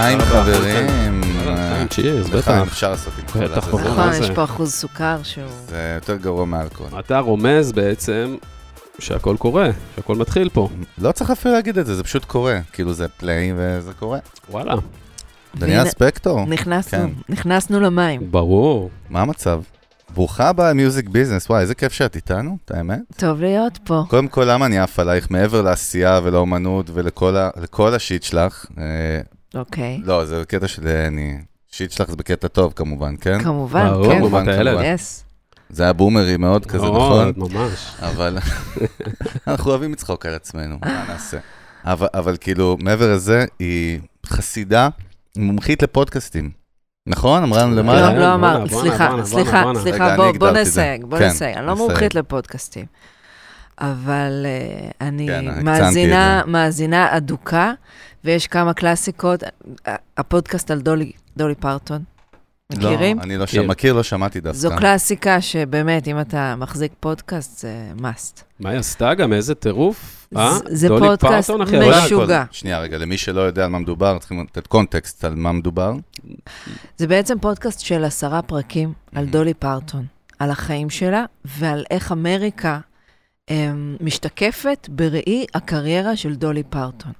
לחיים, חברים. צ'ירס, לחיים בטח. אפשר לעשות עם כל הזה. נכון? יש פה אחוז סוכר שהוא... זה יותר גרוע מאלכוהול. אתה רומז בעצם שהכל קורה, שהכל מתחיל פה. לא צריך אפילו להגיד את זה, זה פשוט קורה. כאילו זה פליי וזה קורה. וואלה, דניאל ספקטור, נכנסנו, כן. נכנסנו למים. ברור. מה המצב? ברוכה הבאה מיוזיק ביזנס, וואי, איזה כיף שאת איתנו, את האמת. טוב להיות פה. קודם כל, למה אני עף עלייך מעבר לעשייה ולאומנות ולכל ה- ה shit שלך? אה, אוקיי. לא, זה קטע של אני... shit שלך זה בקטע טוב כמובן, כן? כמובן, ברור, כן. כמובן, ילד. כמובן. yes. זה היה בומרי מאוד כזה, נכון? מאוד, ממש. אבל אנחנו אוהבים לצחוק על עצמנו, מה נעשה? אבל, אבל כאילו, מעבר לזה, היא חסידה, היא מומחית לפודקאסטים. נכון? אמרה לנו למעלה? לא, לא אמר, סליחה, סליחה. סליחה, בוא- אני בוא. נסייג, בוא כן, נסייג. אני לא נסייג. מומחית לפודקאסטים, אבל אה, אני כן, זה. מאזינה אדוקה, ויש כמה קלאסיקות. ה- הפודקאסט על דולי- דולי פרטון, מכירים? לא, אני לא. שם, מכיר, לא שמעתי דווקא. זו קלאסיקה שבאמת, אם אתה מחזיק פודקאסט, זה must. מה היא עשתה גם? איזה טירוף? אה? זה- פודקאסט משוגע. שנייה, רגע, למי שלא יודע על מה מדובר, צריכים לתת קונטקסט על מה מדובר. זה בעצם פודקאסט של עשרה פרקים על Mhm. דולי פרטון, על החיים שלה ועל איך אמריקה אמ, משתקפת בראי הקריירה של דולי פרטון.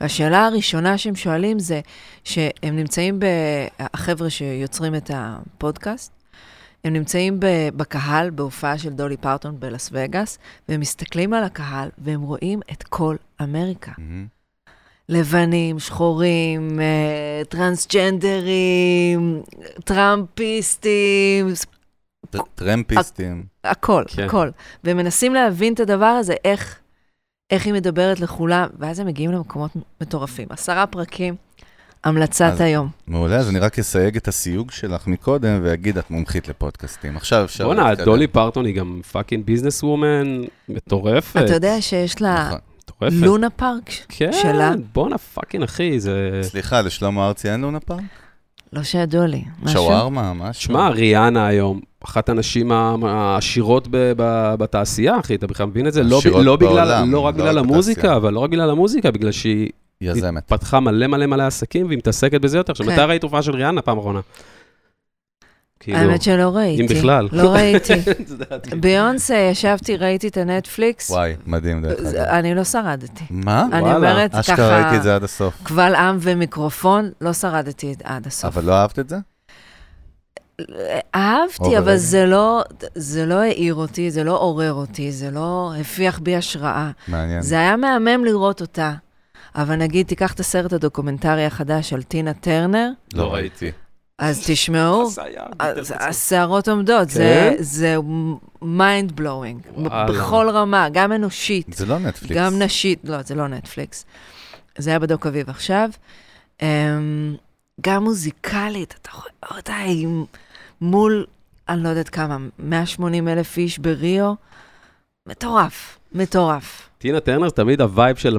והשאלה הראשונה שהם שואלים זה, שהם נמצאים, ב... החבר'ה שיוצרים את הפודקאסט, הם נמצאים ב... בקהל, בהופעה של דולי פרטון בלאס וגאס, והם מסתכלים על הקהל והם רואים את כל אמריקה. מהמם. לבנים, שחורים, אה, טרנסג'נדרים, טראמפיסטים, טרמפיסטים. הכל, כן. הכל. והם מנסים להבין את הדבר הזה, איך, איך היא מדברת לכולם, ואז הם מגיעים למקומות מטורפים. עשרה פרקים, המלצת אז- היום. מעולה, אז אני רק אסייג את הסיוג שלך מקודם ואגיד, את מומחית לפודקאסטים. עכשיו אפשר... בואנה. דולי פרטון היא גם fucking business woman מטורפת. אתה יודע שיש לה נכון. מטורפת. לונה פארק כן, שלה? בואנה fucking אחי, זה... סליחה, לשלמה ארצי אין לונה פארק? לא שידוע לי. שווארמה, משהו? שמע, ריאנה היום, אחת הנשים העשירות ב- ב- בתעשייה, אחי, אתה בכלל מבין את זה? לא לא בגלל, לא רק לא בגלל המוזיקה. אבל לא רק בגלל המוזיקה, בגלל שהיא יזמת. פתחה מלא מלא מלא עסקים והיא מתעסקת בזה יותר. עכשיו, כן. מתי ראית הופעה של ריאנה פעם אחרונה? כאילו, האמת שלא ראיתי. אם בכלל. לא ראיתי. דעתי. ביונסה, ישבתי, ראיתי את הנטפליקס. וואי, מדהים דרך אגב. אני לא שרדתי. מה? אני וואלה. אומרת אשכרה ראיתי ככה, את זה עד הסוף. קבל עם ומיקרופון, לא שרדתי עד הסוף. אבל לא אהבת את זה? אהבתי, over אבל. זה לא, זה לא העיר אותי, זה לא עורר אותי, זה לא הפיח בי השראה. מעניין. זה היה מהמם לראות אותה. אבל נגיד, תיקח את הסרט הדוקומנטרי החדש על טינה טרנר, לא ראיתי. אז תשמעו, השערות עומדות, כן? זה- זה mind blowing, וואלה. בכל רמה, גם אנושית. זה לא נטפליקס. גם נשית, לא, זה לא נטפליקס. זה היה בדוק אביב עכשיו. Um, גם מוזיקלית, אתה רואה אותה עם, מול, אני לא יודעת כמה, 180 אלף איש בריו. מטורף, מטורף. טינה טרנר זה תמיד ה vibe של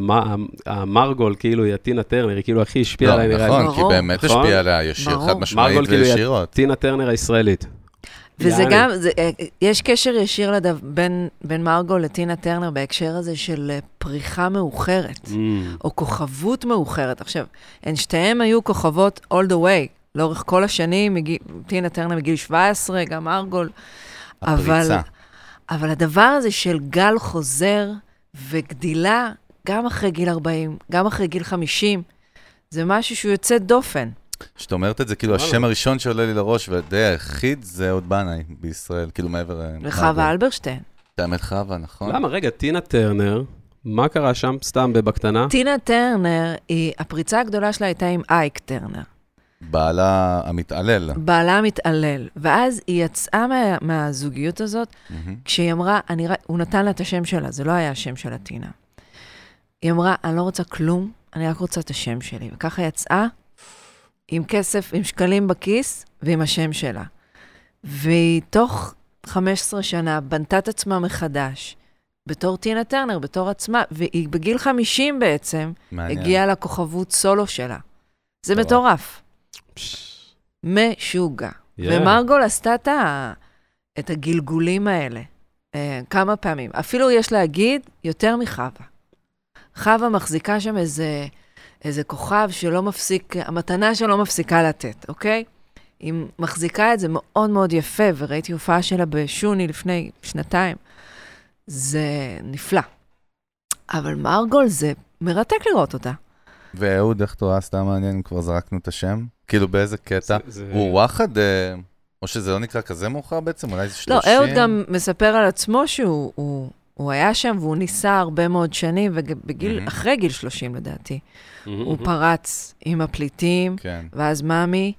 המרגול, כאילו, היא הטינה טרנר, היא כאילו הכי השפיעה לא, עליי, נראה לי. נכון, כי. באמת נכון? השפיע עליה ישיר. חד משמעית מרגול כאילו היא- וישירות. טינה טרנר הישראלית. וזה. גם, זה, אה, יש קשר ישיר לדו, בין, בין מרגול לטינה טרנר בהקשר הזה של אה, פריחה מאוחרת, Mm. או כוכבות מאוחרת. עכשיו, הן שתיהן היו כוכבות all the way, לאורך כל השנים, מגיל, טינה טרנר מגיל 17, גם מרגול. אבל, הפריצה. אבל הדבר הזה של גל חוזר וגדילה, גם אחרי גיל 40, גם אחרי גיל 50, זה משהו שהוא יוצא דופן. כשאת אומרת את זה, כאילו. השם הראשון שעולה לי לראש, והדי היחיד, זה עוד בנאי בישראל, כאילו מעבר... אה, וחווה. אלברשטיין. האמת חווה, נכון? למה? רגע, טינה טרנר, מה קרה שם סתם בקטנה? טינה טרנר, הפריצה הגדולה שלה הייתה עם אייק טרנר. בעלה המתעלל. בעלה מתעלל, ואז היא יצאה מה, מהזוגיות הזאת, מהמם. כשהיא אמרה, אני, הוא נתן לה את השם שלה, זה לא היה השם של הטינה. היא אמרה, אני לא רוצה כלום, אני רק רוצה את השם שלי. וככה יצאה עם כסף, עם שקלים בכיס ועם השם שלה. והיא תוך 15 שנה בנתה את עצמה מחדש, בתור טינה טרנר, בתור עצמה, והיא בגיל 50 בעצם, מעניין. הגיעה לכוכבות סולו שלה. זה מטורף. משוגע. yeah. ומרגול עשתה את ה- את הגלגולים האלה אה, כמה פעמים. אפילו יש להגיד, יותר מחווה. חווה מחזיקה שם איזה, איזה כוכב שלא מפסיק, המתנה שלא מפסיקה לתת, אוקיי? היא מחזיקה את זה מאוד מאוד יפה, וראיתי הופעה שלה בשוני לפני שנתיים. זה נפלא. אבל מרגול זה מרתק לראות אותה. ואהוד, איך תורה סתם מעניין, אם כבר זרקנו את השם? כאילו באיזה קטע? זה- זה- הוא וואחד, אה, או שזה לא נקרא כזה מאוחר בעצם? אולי זה לא, 30? אהוד גם מספר על עצמו שהוא הוא, הוא היה שם והוא ניסה הרבה מאוד שנים, ובגיל, מהמם. אחרי גיל 30 לדעתי, מהמם, הוא. פרץ עם הפליטים, כן. ואז מאמי,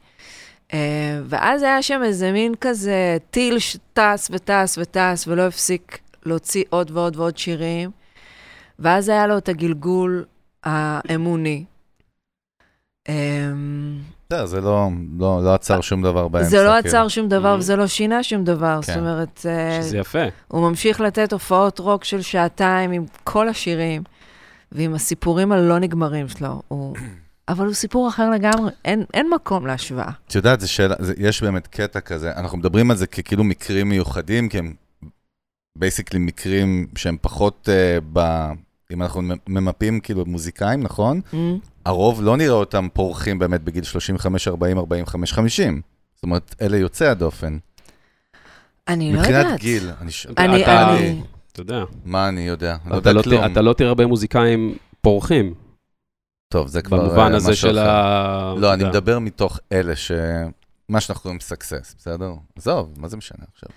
אה, ואז היה שם איזה מין כזה טיל שטס וטס וטס, ולא הפסיק להוציא עוד ועוד ועוד שירים, ואז היה לו את הגלגול האמוני. בסדר, זה לא, לא, לא עצר שום דבר באמצע. זה לא כאילו. עצר שום דבר Mhm. וזה לא שינה שום דבר, כן. זאת אומרת... אה, שזה יפה. הוא ממשיך לתת הופעות רוק של שעתיים עם כל השירים, ועם הסיפורים הלא נגמרים שלו. הוא... אבל הוא סיפור אחר לגמרי, אין, אין מקום להשוואה. את יודעת, זה שאלה, זה, יש באמת קטע כזה, אנחנו מדברים על זה ככאילו מקרים מיוחדים, כי הם basically מקרים שהם פחות, uh, ב, אם אנחנו מ- ממפים כאילו מוזיקאים, נכון? Mm? הרוב לא נראה אותם פורחים באמת בגיל 35, 40, 45, 50. זאת אומרת, אלה יוצאי הדופן. אני לא מבחינת יודעת. גיל, אני ש... אני, אתה- אני, אתה יודע, מה אני יודע? אני לא אתה יודע לא כלום. ת- אתה לא תראה הרבה מוזיקאים פורחים, טוב, זה כבר במובן אה, הזה של אחר. ה... לא, אני יודע. מדבר מתוך אלה ש... מה שאנחנו קוראים סקסס, בסדר? עזוב, מה זה משנה עכשיו?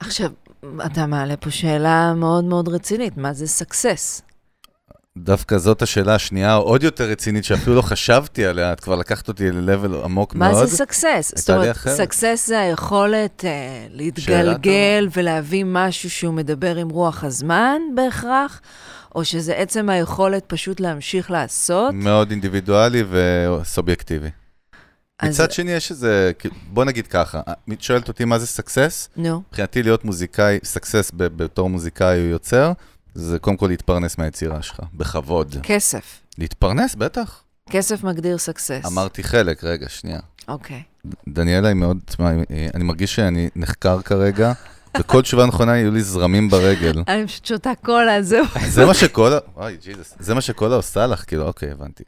עכשיו, אתה מעלה פה שאלה מאוד מאוד רצינית, מה זה success? דווקא זאת השאלה השנייה, עוד יותר רצינית, שאפילו לא חשבתי עליה, את כבר לקחת אותי ל-level עמוק מה מאוד. זה success? זאת אומרת. success זה היכולת אה, להתגלגל ולהביא משהו שהוא מדבר עם רוח הזמן בהכרח, או שזה עצם היכולת פשוט להמשיך לעשות. מאוד אינדיבידואלי וסובייקטיבי. אז- מצד שני, יש איזה, בוא נגיד ככה, את שואלת אותי מה זה סקסס? נו, מבחינתי להיות מוזיקאי, סקסס בתור מוזיקאי או יוצר, זה קודם כל להתפרנס מהיצירה שלך, בכבוד. כסף. להתפרנס, בטח. כסף מגדיר success. אמרתי חלק, רגע, שנייה. אוקיי. דניאלה היא מאוד, תשמע, אני מרגיש שאני נחקר כרגע, וכל תשובה נכונה יהיו לי זרמים ברגל. אני פשוט שותה קולה, זהו. זה מה שקולה, אוי, ג'יזוס, זה מה שקולה עושה לך, כאילו, אוקיי, הבנתי.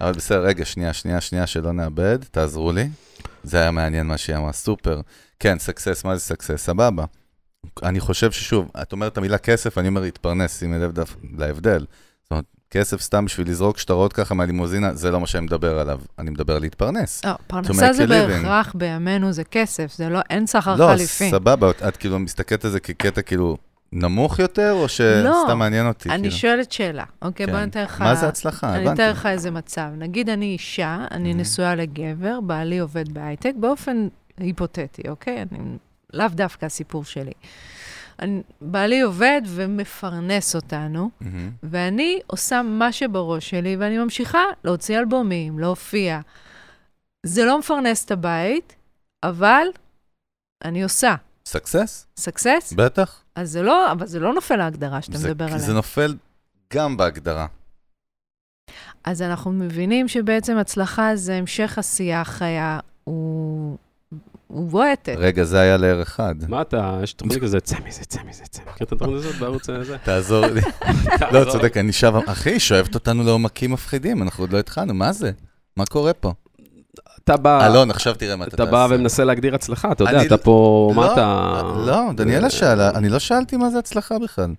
אבל בסדר, רגע, שנייה, שנייה, שנייה, שלא נאבד, תעזרו לי. זה היה מעניין מה שהיא אמרה, סופר. כן, סקסס, מה זה סקסס? סבבה. אני חושב ששוב, את אומרת את המילה כסף, אני אומר להתפרנס, שימי לב להבדל. זאת אומרת, כסף סתם בשביל לזרוק שטרות ככה מהלימוזינה, זה לא מה שאני מדבר עליו, אני מדבר על להתפרנס. לא, פרנסה זה. בהכרח בימינו, זה כסף, זה לא, אין סחר לא, חליפי. סבבה, את, את כאילו מסתכלת על זה כקטע כאילו נמוך יותר, או לא, שסתם מעניין אותי? אני כאילו? שואלת שאלה, אוקיי? כן. בוא ניתן לך... מה זה הצלחה? אני. אתן לך איזה מצב. נגיד אני אישה, אני Mhm. נשואה לגבר, בעלי עובד בהייטק, באופן היפותטי, אוקיי? אני, לאו דווקא הסיפור שלי. אני, בעלי עובד ומפרנס אותנו, מהמם. ואני עושה מה שבראש שלי, ואני ממשיכה להוציא אלבומים, להופיע. זה לא מפרנס את הבית, אבל אני עושה. success? success? בטח. אז זה לא, אבל זה לא נופל להגדרה שאתה זה- מדבר עליה. זה נופל גם בהגדרה. אז אנחנו מבינים שבעצם הצלחה זה המשך עשייה חיה, הוא, הוא בועטת. רגע, זה היה לער אחד. מה אתה, יש תוכנית כזה, צא מזה, צא מזה, צא. מכיר את התוכנית הזאת בערוץ הזה? תעזור לי. לא, צודק, אני שב... אחי, שואבת אותנו לעומקים מפחידים, אנחנו עוד לא התחלנו, מה זה? מה קורה פה? אתה בא, אלון, עכשיו תראה מה אתה אתה תעשה. בא ומנסה להגדיר הצלחה, אתה יודע, אתה פה, מה לא, אתה... לא, דניאלה שאלה, אני לא שאלתי מה זה הצלחה בכלל.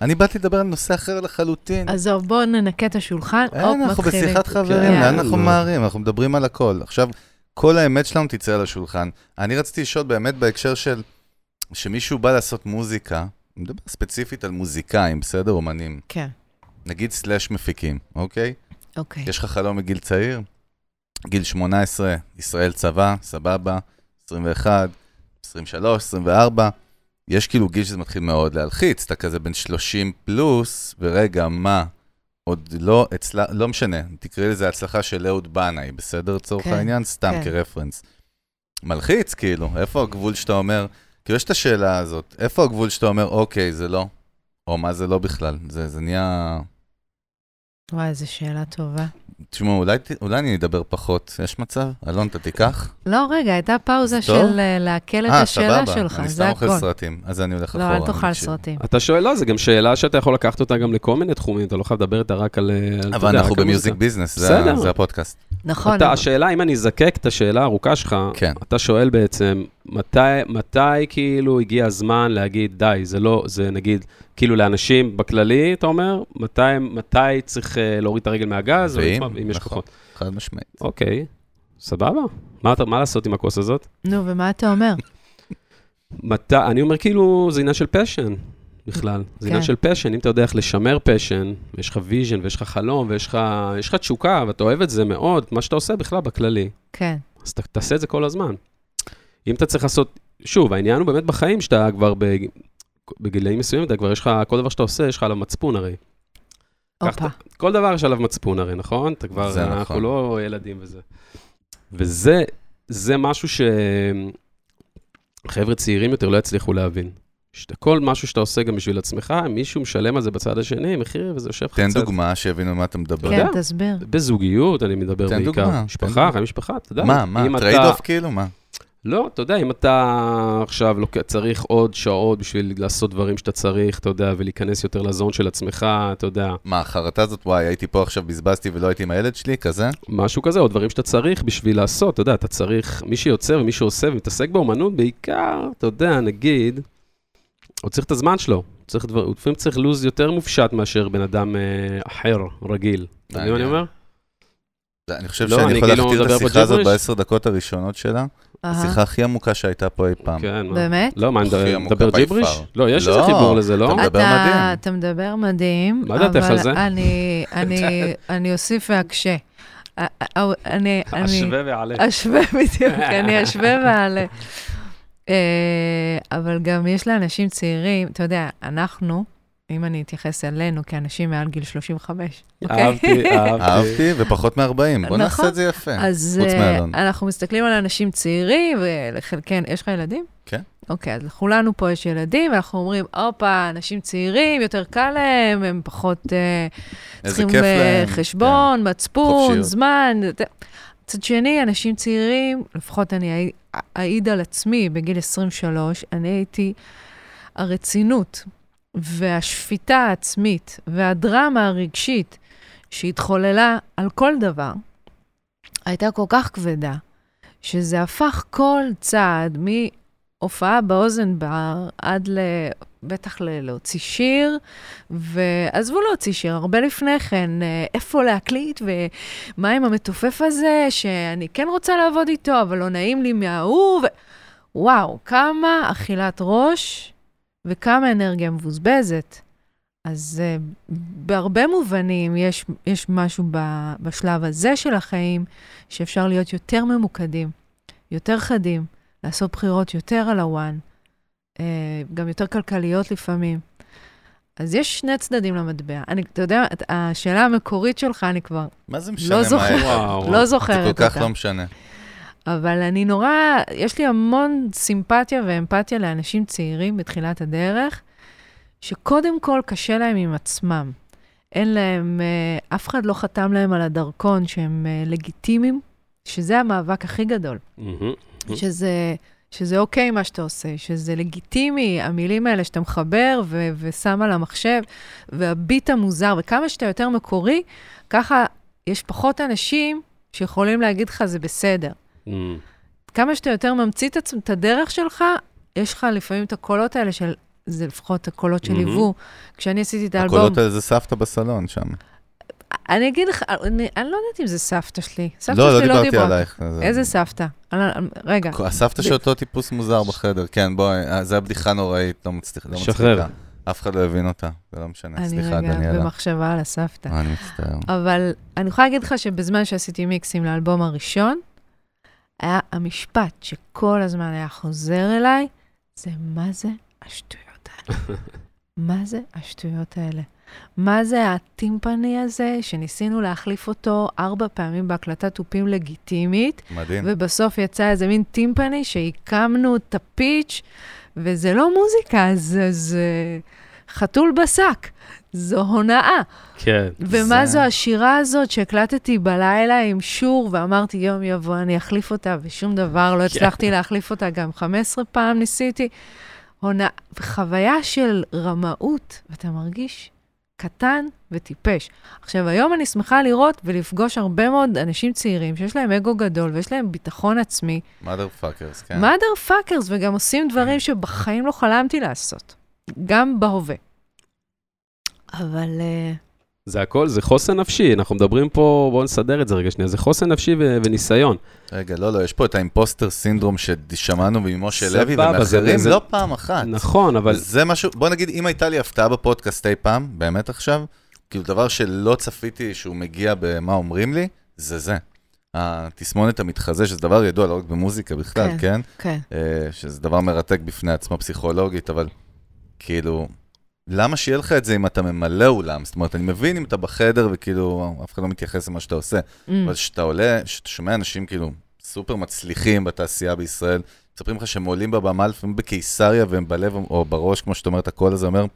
אני באתי לדבר על נושא אחר לחלוטין. זהו, בואו ננקה את השולחן, אין, הופ, אנחנו מתחילים. בשיחת חברים, כן, לאן אנחנו נו. ממהרים? אנחנו מדברים על הכל. עכשיו, כל האמת שלנו תצא על השולחן. אני רציתי לשאול באמת בהקשר של, שמישהו בא לעשות מוזיקה, אני מדבר ספציפית על מוזיקאים, בסדר? אומנים. כן, נגיד סלאש מפיקים, אוקיי? אוקיי. יש לך חלום מגיל צעיר? גיל 18, ישראל צבא, סבבה, 21, 23, 24. יש כאילו גיל שזה מתחיל מאוד להלחיץ, אתה כזה בן 30 פלוס, ורגע, מה? עוד לא, אצלה, לא משנה, תקראי לזה הצלחה של אהוד בנאי, בסדר? לצורך כן, העניין, סתם כן. כרפרנס. מלחיץ, כאילו, איפה הגבול שאתה אומר, כאילו, יש את השאלה הזאת, איפה הגבול שאתה אומר, אוקיי, זה לא, או מה זה לא בכלל, זה, זה נהיה וואי, איזו שאלה טובה. תשמעו, אולי, אולי אני אדבר פחות, יש מצב? אלון, אתה תיקח? לא, רגע, הייתה פאוזה טוב. של אה, לעכל את אה, השאלה סבבה, שלך, אני זה סתם אוכל הכל. סרטים, אז אני הולך לא, אחורה. אל אני תאכל. סרטים. אתה שואל, לא, זה גם שאלה שאתה יכול לקחת אותה גם לכל מיני תחומים, אתה לא חייב לדבר איתה רק על... אה, אבל יודע, אנחנו במיוזיק. ביזנס, זה זה הפודקאסט. נכון, אתה, אבל- השאלה, אם אני אזקק את השאלה הארוכה שלך, כן. אתה שואל בעצם, מתי, מתי כאילו הגיע הזמן להגיד, די, זה לא, זה נגיד, כאילו לאנשים בכללי, אתה אומר, מתי, מתי צריך אה, להוריד את הרגל מהגז, או ואם, לשמוע, אם יש נכון. כוחות. חד משמעית. אוקיי, סבבה. מה, אתה- מה לעשות עם הכוס הזאת? נו, ומה אתה אומר? מתי, אני אומר כאילו, זה עניין של passion בכלל. זה עניין כן. של passion, אם אתה יודע איך לשמר passion, ויש לך vision, ויש לך חלום, ויש לך, יש לך תשוקה, ואתה אוהב את זה מאוד, מה שאתה עושה בכלל בכללי, כן. אז ת, תעשה את זה כל הזמן. אם אתה צריך לעשות, שוב, העניין הוא באמת בחיים שאתה כבר בג... בגילאים מסוימים, אתה כבר יש לך, כל דבר שאתה עושה, יש לך עליו מצפון הרי. קח הופה. את- כל דבר יש עליו מצפון הרי, נכון? אתה כבר, זה אנחנו נכון. לא ילדים וזה. וזה, זה משהו שחבר'ה צעירים יותר לא יצליחו להבין. שאתה, כל משהו שאתה עושה גם בשביל עצמך, מישהו משלם על זה בצד השני, מחיר, וזה יושב לך תן קצת. דוגמה שיבינו מה אתה מדבר. כן. תסביר. בזוגיות, אני מדבר תן בעיקר. דוגמה, תן משפחה, דוגמה. חיי משפחה, אתה יודע. מה, מה, trade אתה- off כאילו? מה? לא, אתה יודע, אם אתה עכשיו לוק... צריך עוד שעות בשביל לעשות דברים שאתה צריך, אתה יודע, ולהיכנס יותר ל zone של עצמך, אתה יודע, מה, החרטה הזאת, וואי, הייתי פה עכשיו, בזבזתי ולא הייתי עם הילד שלי, כזה? משהו כזה, או דברים שאתה צריך בשביל לעשות, אתה יודע, אתה צריך, מי שיוצר ומי שעושה ומתעסק באומנות, בעיקר, אתה יודע, נגיד, הוא צריך את הזמן שלו. הוא צריך דבר, הוא לפעמים צריך לו"ז יותר מופשט מאשר בן אדם אה, אחר, רגיל. אתה מבין מה אני. אומר? אני חושב לא, שאני אני יכול כאילו להכתיר את השיחה הזאת. בעשר דקות הראשונות שלה. השיחה הכי עמוקה שהייתה פה אי פעם. כן, מה? באמת? לא, מה, אני מדבר- ג'יבריש? לא, יש לא, איזה חיבור לזה, לא? אתה מדבר מדהים. אתה מדבר מדהים, מה דעתך על זה? אני- אני- אני אוסיף ואקשה. א- א- אני... השווה ועלה. אשווה בדיוק, אני אשווה ואעלה. אה, אבל גם יש לאנשים צעירים, אתה יודע, אנחנו, אם אני אתייחס אלינו כאנשים מעל גיל 35, אוקיי? אהבתי, אהבתי. אהבתי, ופחות מ-40. בוא נכון. נעשה את זה יפה. אז חוץ אה, מאלון. אנחנו מסתכלים על אנשים צעירים, ולחלקן, יש לך ילדים? כן. אוקיי, אז לכולנו פה יש ילדים, ואנחנו אומרים, הופה, אנשים צעירים, יותר קל להם, הם פחות אה, צריכים אה, להם. חשבון, מצפון. זמן. מצד שני, אנשים צעירים, לפחות אני אעי- אעיד על עצמי, בגיל 23, אני הייתי, הרצינות והשפיטה העצמית והדרמה הרגשית שהתחוללה על כל דבר, הייתה כל כך כבדה, שזה הפך כל צעד מהופעה באוזן בר עד ל... בטח ל- להוציא שיר, ועזבו להוציא שיר, הרבה לפני כן, אה, איפה להקליט ומה עם המתופף הזה, שאני כן רוצה לעבוד איתו, אבל לא נעים לי מההוא, ו... וואו, כמה אכילת ראש וכמה אנרגיה מבוזבזת. אז uh, בהרבה מובנים יש, יש משהו ב, בשלב הזה של החיים שאפשר להיות יותר ממוקדים, יותר חדים, לעשות בחירות יותר על הוואן, uh, גם יותר כלכליות לפעמים. אז יש שני צדדים למטבע. אני, אתה יודע, את- השאלה המקורית שלך, אני כבר מה זה משנה לא מה זוכר. היה? וואו. לא זה זוכרת כל אותה. כך לא משנה. אבל אני נורא, יש לי המון סימפתיה ואמפתיה לאנשים צעירים בתחילת הדרך, שקודם כל קשה להם עם עצמם. אין להם, אה, אף אחד לא חתם להם על הדרכון שהם אה, לגיטימיים, שזה המאבק הכי גדול. שזה, שזה אוקיי מה שאתה עושה, שזה לגיטימי, המילים האלה שאתה מחבר ו- ושם על המחשב, והביט המוזר, וכמה שאתה יותר מקורי, ככה יש פחות אנשים שיכולים להגיד לך, זה בסדר. מהמם. כמה שאתה יותר ממציא את, עצמ- את הדרך שלך, יש לך לפעמים את הקולות האלה של, זה לפחות הקולות. שליוו. כשאני עשיתי את האלבום, הקולות האלה זה סבתא בסלון שם. אני אגיד לך, אני, אני לא יודעת אם זה סבתא שלי. סבתא לא, לא שלי לא דיברתי דיברה. עלייך. זה- איזה סבתא? אני, אני- רגע, הסבתא של אותו טיפוס מוזר בחדר, כן, בואי, אה, זו הבדיחה נוראית, לא מצליח- לא שחרר. מצחיקה. אף אחד לא הבין אותה, זה לא משנה. אני סליחה, רגע דניאלה. במחשבה על הסבתא. אני מצטער. אבל אני יכולה להגיד לך שבזמן שעשיתי מיקסים לאלבום הראשון, היה המשפט שכל הזמן היה חוזר אליי, זה מה זה השטויות האלה? מה זה השטויות האלה? מה זה הטימפני הזה שניסינו להחליף אותו ארבע פעמים בהקלטת תופים לגיטימית, מדהים. ובסוף יצא איזה מין טימפני שהקמנו את הפיץ', וזה לא מוזיקה, זה... זה... חתול בשק. זו הונאה. כן. ומה זה- זו השירה הזאת שהקלטתי בלילה עם שור, ואמרתי, יום יבוא, אני אחליף אותה, ושום דבר, לא הצלחתי להחליף אותה, גם 15 פעם ניסיתי. הונאה, חוויה של רמאות, ואתה מרגיש קטן וטיפש. עכשיו, היום אני שמחה לראות ולפגוש הרבה מאוד אנשים צעירים שיש להם אגו גדול ויש להם ביטחון עצמי, mother fuckers, כן. mother fuckers, וגם עושים דברים שבחיים לא חלמתי לעשות, גם בהווה. אבל uh, זה הכל, זה חוסן נפשי, אנחנו מדברים פה, בואו נסדר את זה רגע שנייה, זה חוסן נפשי ו- וניסיון. רגע, לא, לא, יש פה את האימפוסטר סינדרום ששמענו ממשה לוי ומאחרים, זה- לא פעם אחת. נכון, אבל זה משהו, בוא נגיד, אם הייתה לי הפתעה בפודקאסט אי פעם, באמת עכשיו, כאילו דבר שלא צפיתי שהוא מגיע במה אומרים לי, זה זה. התסמונת המתחזה, שזה דבר ידוע לא רק במוזיקה בכלל, כן. כן? כן. אה, שזה דבר מרתק בפני עצמו פסיכולוגית, אבל כאילו, למה שיהיה לך את זה אם אתה ממלא אולם? זאת אומרת, אני מבין אם אתה בחדר וכאילו, אף אחד לא מתייחס למה שאתה עושה, Mm. אבל כשאתה עולה, כשאתה שומע אנשים כאילו סופר מצליחים בתעשייה בישראל, מספרים לך שהם עולים בבמה לפעמים בקיסריה והם בלב או בראש, כמו שאתה אומר, את הקול הזה אומר,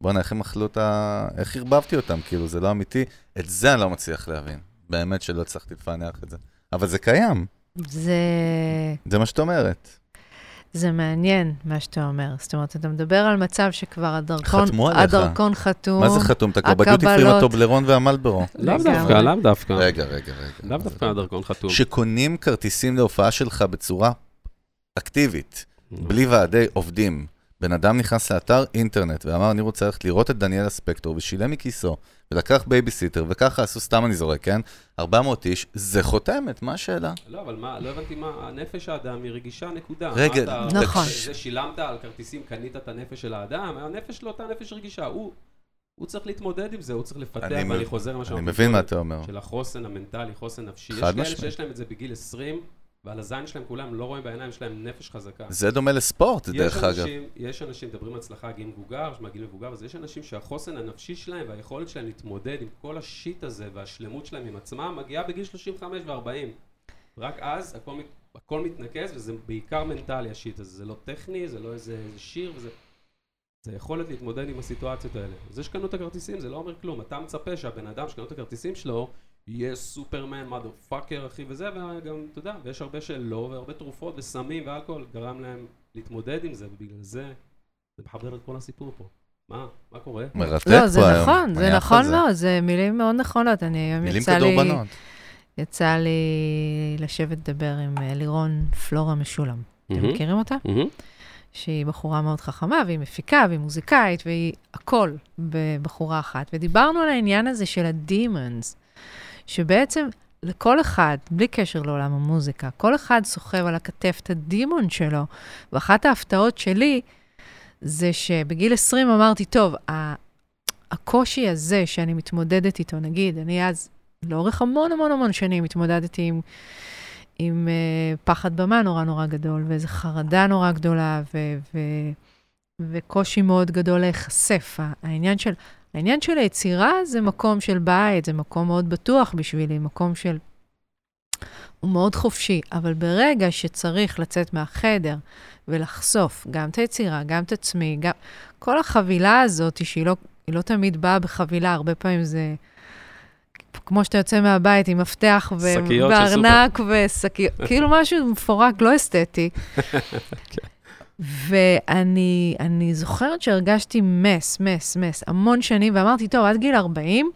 בואנה, איך הם אכלו את ה... איך ערבבתי אותם? כאילו, זה לא אמיתי. את זה אני לא מצליח להבין. באמת שלא הצלחתי לפענח את זה. אבל זה קיים, זה, זה מה שאת אומרת. זה מעניין, מה שאתה אומר. זאת אומרת, אתה מדבר על מצב שכבר הדרכון, חתמו עליך. הדרכון חתום. מה זה חתום? אתה כבר בדיוטי פרי עם. הטובלרון והמלברו. לאו. דווקא, לאו דווקא. רגע, רגע, רגע. לאו דווקא הדרכון חתום. שקונים כרטיסים להופעה שלך בצורה אקטיבית, בלי ועדי עובדים. בן אדם נכנס לאתר אינטרנט ואמר, אני רוצה ללכת לראות את דניאל הספקטור, ושילם מכיסו, ולקח בייביסיטר, וככה עשו, סתם אני זורק, כן? 400 איש, זה חותמת, מה השאלה? לא, אבל מה, לא הבנתי מה, הנפש האדם היא רגישה, נקודה. רגע, אתה- נכון. זה שילמת על כרטיסים, קנית את הנפש של האדם, הנפש שלו אותה נפש רגישה. הוא הוא צריך להתמודד עם זה, הוא צריך לפתח, אני ואני מב- חוזר למה אני שאמרתי מבין מה אתה אומר. של החוסן המנטלי, חוסן נפשי. יש חד כאלה משמעית. שיש להם את זה בגיל 20, ועל הזין שלהם כולם לא רואים בעיניים, יש להם נפש חזקה. זה דומה לספורט, דרך אגב. אנשים, יש אנשים, מדברים על הצלחה גיל מבוגר, מהגיל מבוגר, אז יש אנשים שהחוסן הנפשי שלהם והיכולת שלהם להתמודד עם כל ה shit הזה והשלמות שלהם עם עצמם מגיעה בגיל 35 ו-40. רק אז הכל, הכל מתנקז וזה בעיקר מנטלי השיט הזה, זה לא טכני, זה לא איזה, איזה שיר, וזה... זה יכולת להתמודד עם הסיטואציות האלה. זה שקנו את הכרטיסים, זה לא אומר כלום. אתה מצפה שהבן אדם שקנו את הכרטיסים שלו, יהיה סופרמן, מאדר פאקר, אחי, וזה, וגם, אתה יודע, ויש הרבה שלא, והרבה תרופות וסמים ואלכוהול גרם להם להתמודד עם זה, ובגלל זה, זה מחבר את כל הסיפור פה. מה? מה קורה? מרתק לא, זה פה היום. נכון, אני זה נכון. מאוד, זה מילים מאוד נכונות. אני היום מילים יצא לי. יצא לי לשבת לדבר עם אה, לירון פלורה משולם. אתם מהמם, מכירים אותה? מהמם. שהיא בחורה מאוד חכמה, והיא מפיקה, והיא מוזיקאית, והיא הכל בבחורה אחת. ודיברנו על העניין הזה של הדימונס, שבעצם לכל אחד, בלי קשר לעולם המוזיקה, כל אחד סוחב על הכתף את הדימון שלו. ואחת ההפתעות שלי זה שבגיל 20 אמרתי, טוב, הקושי הזה שאני מתמודדת איתו, נגיד, אני אז, לאורך המון המון המון שנים התמודדתי עם, עם uh, פחד במה נורא נורא גדול, ואיזו חרדה נורא גדולה, ו, ו, וקושי מאוד גדול להיחשף. העניין של, העניין של היצירה זה מקום של בית, זה מקום מאוד בטוח בשבילי, מקום של... הוא מאוד חופשי, אבל ברגע שצריך לצאת מהחדר ולחשוף גם את היצירה, גם את עצמי, גם... כל החבילה הזאת, שהיא לא, לא תמיד באה בחבילה, הרבה פעמים זה... כמו שאתה יוצא מהבית עם מפתח ו- וארנק ושקיות, כאילו משהו מפורק, לא אסתטי. ואני אני זוכרת שהרגשתי מס, מס, מס, המון שנים, ואמרתי, טוב, עד גיל 40,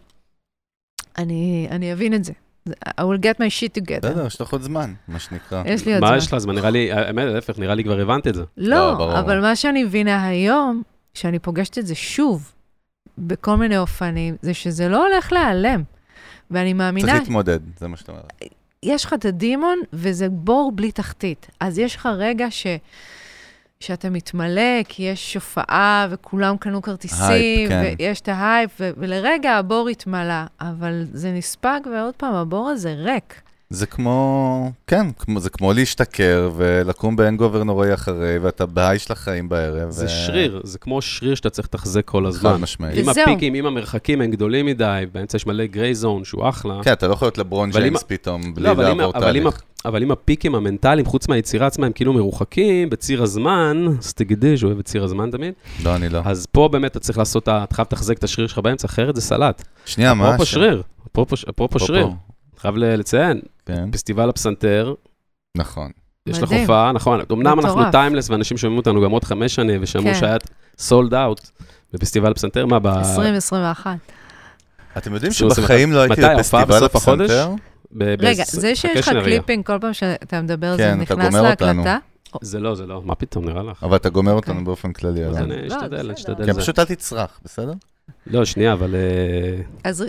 אני, אני אבין את זה. I will get my shit together. בסדר, יש לך עוד זמן, מה שנקרא. יש לי עוד מה זמן. יש לך זמן? נראה לי, האמת, להפך, נראה לי כבר הבנת את זה. לא, לא. אבל מה שאני מבינה היום, שאני פוגשת את זה שוב, בכל מיני אופנים, זה שזה לא הולך להיעלם. ואני מאמינה, צריך להתמודד, זה מה שאת אומרת. יש לך את ה demon, וזה בור בלי תחתית. אז יש לך רגע ש... שאתה מתמלא, כי יש הופעה, וכולם קנו כרטיסים, הייפ, כן. ויש את ההייפ, ו- ולרגע הבור התמלא, אבל זה נספג, ועוד פעם, הבור הזה ריק. זה כמו, כן, כמו, זה כמו להשתכר ולקום בהנגובר נוראי אחרי, ואתה בהיי של החיים בערב. זה ו- שריר, זה כמו שריר שאתה צריך לתחזק כל חד הזמן. משמעית. אם. הפיקים, אם המרחקים הם גדולים מדי, באמצע יש מלא גריי זון, שהוא אחלה. כן, אתה לא יכול להיות לברון ג'יימס פתאום, בלי לא, אבל אם- לעבור אבל אם תהליך. אבל אם הפיקים המנטליים, חוץ מהיצירה עצמה, הם כאילו מרוחקים בציר הזמן, סטיגדיש, אוהב את ציר הזמן תמיד, לא, אני לא. אז פה באמת אתה צריך לעשות, אתה חייב לתחזק את השריר שלך באמצע, אחרת זה סלט. שנייה, מה? אפרופו ש- שריר, אפרופו ש- אפרופו אפרופו, שריר, חייב לציין, כן, פסטיבל הפסנתר, נכון. יש לך. הופעה, נכון, אמנם אנחנו. timeless, ואנשים שומעים אותנו גם עוד חמש שנים, ושמעו כן. שהיה sold out בפסטיבל הפסנתר, מה, ב... 2021. אתם יודעים שבחיים לא הייתי בפסטיבל? הפסנתר? רגע, זה שיש לך. clipping כל פעם שאתה מדבר, זה כן, אתה נכנס. להקלטה? זה לא, זה לא, מה פתאום, נראה לך. אבל אתה גומר אוקיי. אותנו באופן כללי. אז. אני לא, אשתדל. אשתדל. כן. פשוט אל תצרח, בסדר? לא, שנייה, אבל... אה, אז.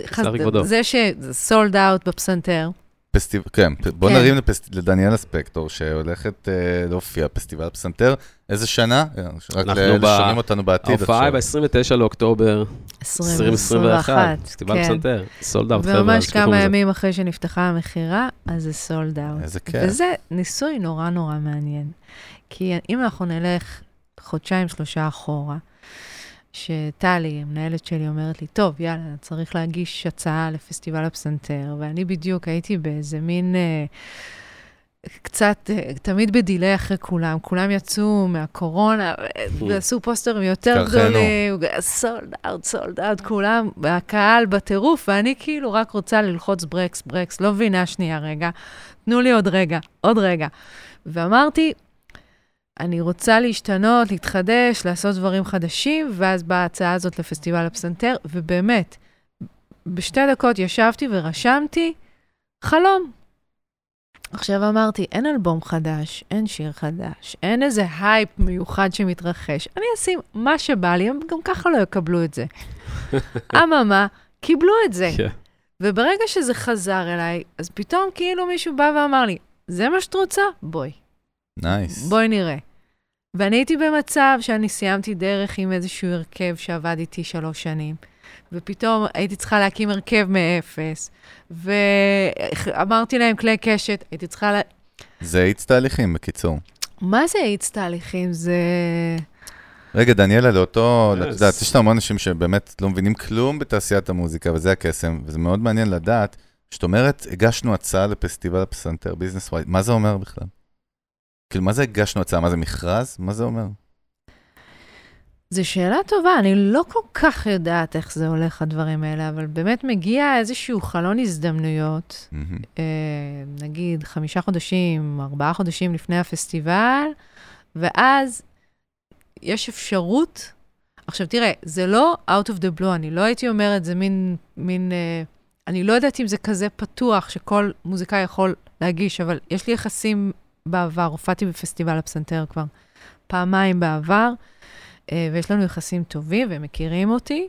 זה ש sold out בפסנתר, פסטיב... כן, בוא כן. נרים לפסט... לדניאלה ספקטור, שהולכת אה, להופיע פסטיבל פסנתר. איזה שנה? אה, רק אנחנו לאלה ב- ששומעים אותנו בעתיד ההופעה היא ב-29 לאוקטובר 2021, פסטיבל כן. פסנתר, סולד אאוט, חבר'ה, וממש כמה. ימים אחרי שנפתחה המכירה, אז זה סולד אאוט. איזה כיף. וזה ניסוי נורא נורא מעניין. כי אם אנחנו נלך חודשיים, שלושה אחורה, שטלי, המנהלת שלי, אומרת לי, טוב, יאללה, צריך להגיש הצעה לפסטיבל הפסנתר, ואני בדיוק הייתי באיזה מין... אה, קצת, אה, תמיד ב delay אחרי כולם, כולם יצאו מהקורונה אה, ועשו פוסטרים יותר. גדולים, sold out, sold out, כולם, והקהל בטירוף, ואני כאילו רק רוצה ללחוץ ברקס, ברקס, לא מבינה שנייה רגע, תנו לי עוד רגע, עוד רגע. ואמרתי, אני רוצה להשתנות, להתחדש, לעשות דברים חדשים, ואז באה ההצעה הזאת לפסטיבל הפסנתר, ובאמת, בשתי דקות ישבתי ורשמתי חלום. עכשיו אמרתי, אין אלבום חדש, אין שיר חדש, אין איזה הייפ מיוחד שמתרחש. אני אשים מה שבא לי, הם גם ככה לא יקבלו את זה. אממה, קיבלו את זה. כן. וברגע שזה חזר אליי, אז פתאום כאילו מישהו בא ואמר לי, זה מה שאת רוצה? בואי, nice. בואי נראה. ואני הייתי במצב שאני סיימתי דרך עם איזשהו הרכב שעבד איתי שלוש שנים, ופתאום הייתי צריכה להקים הרכב מאפס, ואמרתי להם כלי קשת, הייתי צריכה... לה... זה האיץ תהליכים, בקיצור. מה זה האיץ תהליכים? זה... רגע, דניאלה, לאותו, Yes. את יודעת, יש לנו המון אנשים שבאמת לא מבינים כלום בתעשיית המוזיקה, וזה הקסם, וזה מאוד מעניין לדעת, זאת אומרת, הגשנו הצעה לפסטיבל הפסנתר, ביזנס ווייד, מה זה אומר בכלל? כאילו, מה זה הגשנו הצעה? מה זה מכרז? מה זה אומר? זו שאלה טובה, אני לא כל כך יודעת איך זה הולך, הדברים האלה, אבל באמת מגיע איזשהו חלון הזדמנויות. אה, נגיד חמישה חודשים, ארבעה חודשים לפני הפסטיבל, ואז יש אפשרות. עכשיו, תראה, זה לא out of the blue, אני לא הייתי אומרת, זה מין, מין, אה, אני לא יודעת אם זה כזה פתוח שכל מוזיקאי יכול להגיש, אבל יש לי יחסים בעבר, הופעתי בפסטיבל הפסנתר כבר פעמיים בעבר, אה, ויש לנו יחסים טובים והם מכירים אותי.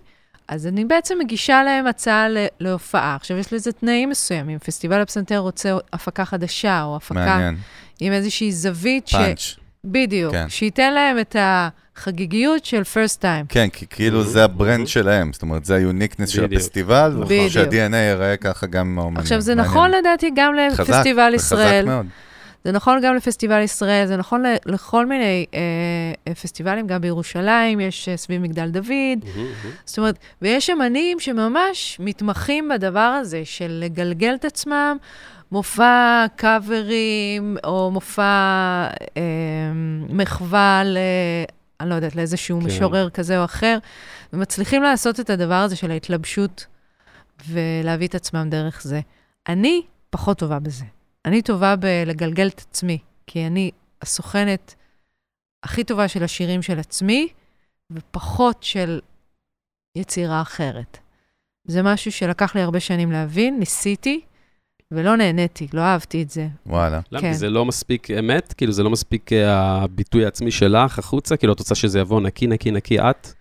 אז אני בעצם מגישה להם הצעה להופעה. עכשיו, יש לזה תנאים מסוימים. פסטיבל הפסנתר רוצה הפקה חדשה, או הפקה מעניין. עם איזושהי זווית ש... פאנץ'. בדיוק. כן. שייתן להם את החגיגיות של first time. כן, כי כאילו זה ה brand שלהם, זאת אומרת, זה ה uniqueness של. הפסטיבל. בדיוק. שה-DNA ייראה ככה גם עם האומנים. עכשיו, זה מעניין. נכון לדעתי גם חזק, לפסטיבל זה ישראל. חזק מאוד. זה נכון גם לפסטיבל ישראל, זה נכון לכל מיני אה, אה, פסטיבלים, גם בירושלים, יש אה, סביב מגדל דוד. מהמם. זאת אומרת, ויש אמנים שממש מתמחים בדבר הזה של לגלגל את עצמם, מופע קאברים, או מופע אה, מחווה ל... אני לא יודעת, לאיזשהו. כן. משורר כזה או אחר, ומצליחים לעשות את הדבר הזה של ההתלבשות ולהביא את עצמם דרך זה. אני פחות טובה בזה. אני טובה בלגלגל את עצמי, כי אני הסוכנת הכי טובה של השירים של עצמי, ופחות של יצירה אחרת. זה משהו שלקח לי הרבה שנים להבין, ניסיתי, ולא נהניתי, לא אהבתי את זה. וואלה. למה? כן. כי זה לא מספיק אמת? כאילו, זה לא מספיק אה, הביטוי העצמי שלך החוצה? כאילו, את רוצה שזה יבוא נקי, נקי, נקי, את?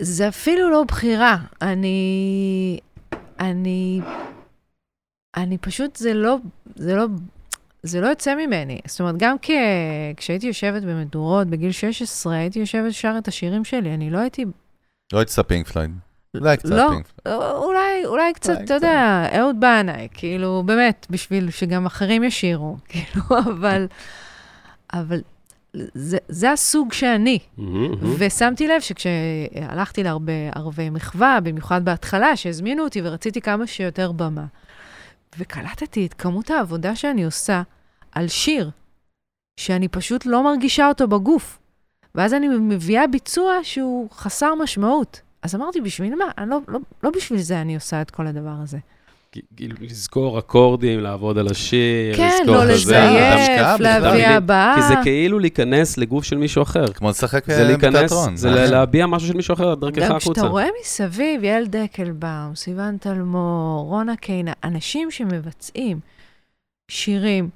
זה אפילו לא בחירה. אני... אני... אני פשוט, זה לא... זה לא... זה לא יוצא ממני. זאת אומרת, גם כ... כשהייתי יושבת במדורות בגיל 16, הייתי יושבת שר את השירים שלי. אני לא הייתי... לא הייתי עושה פינק פלויד. אולי קצת לא, פינק. אולי, אולי קצת, אתה יודע, אהוד בנאי, כאילו, באמת, בשביל שגם אחרים ישירו, כאילו, אבל, אבל זה, זה הסוג שאני. מהמם, מהמם. ושמתי לב שכשהלכתי להרבה ערבי מחווה, במיוחד בהתחלה, שהזמינו אותי ורציתי כמה שיותר במה, וקלטתי את כמות העבודה שאני עושה על שיר, שאני פשוט לא מרגישה אותו בגוף. ואז אני מביאה ביצוע שהוא חסר משמעות. אז אמרתי, בשביל מה? אני לא, לא, לא בשביל זה אני עושה את כל הדבר הזה. לזכור אקורדים, לעבוד על השיר, כן, לזכור לא זה. לזייף. להביא? הבאה. כי זה כאילו להיכנס לגוף של מישהו אחר. כמו לשחק זה אה, להיכנס, בתיאטרון. זה לה- להביע משהו של מישהו אחר דרכך גם החוצה. כשאתה רואה מסביב, יעל דקלבאום, סיון טלמור, רונה קיינה, אנשים שמבצעים שירים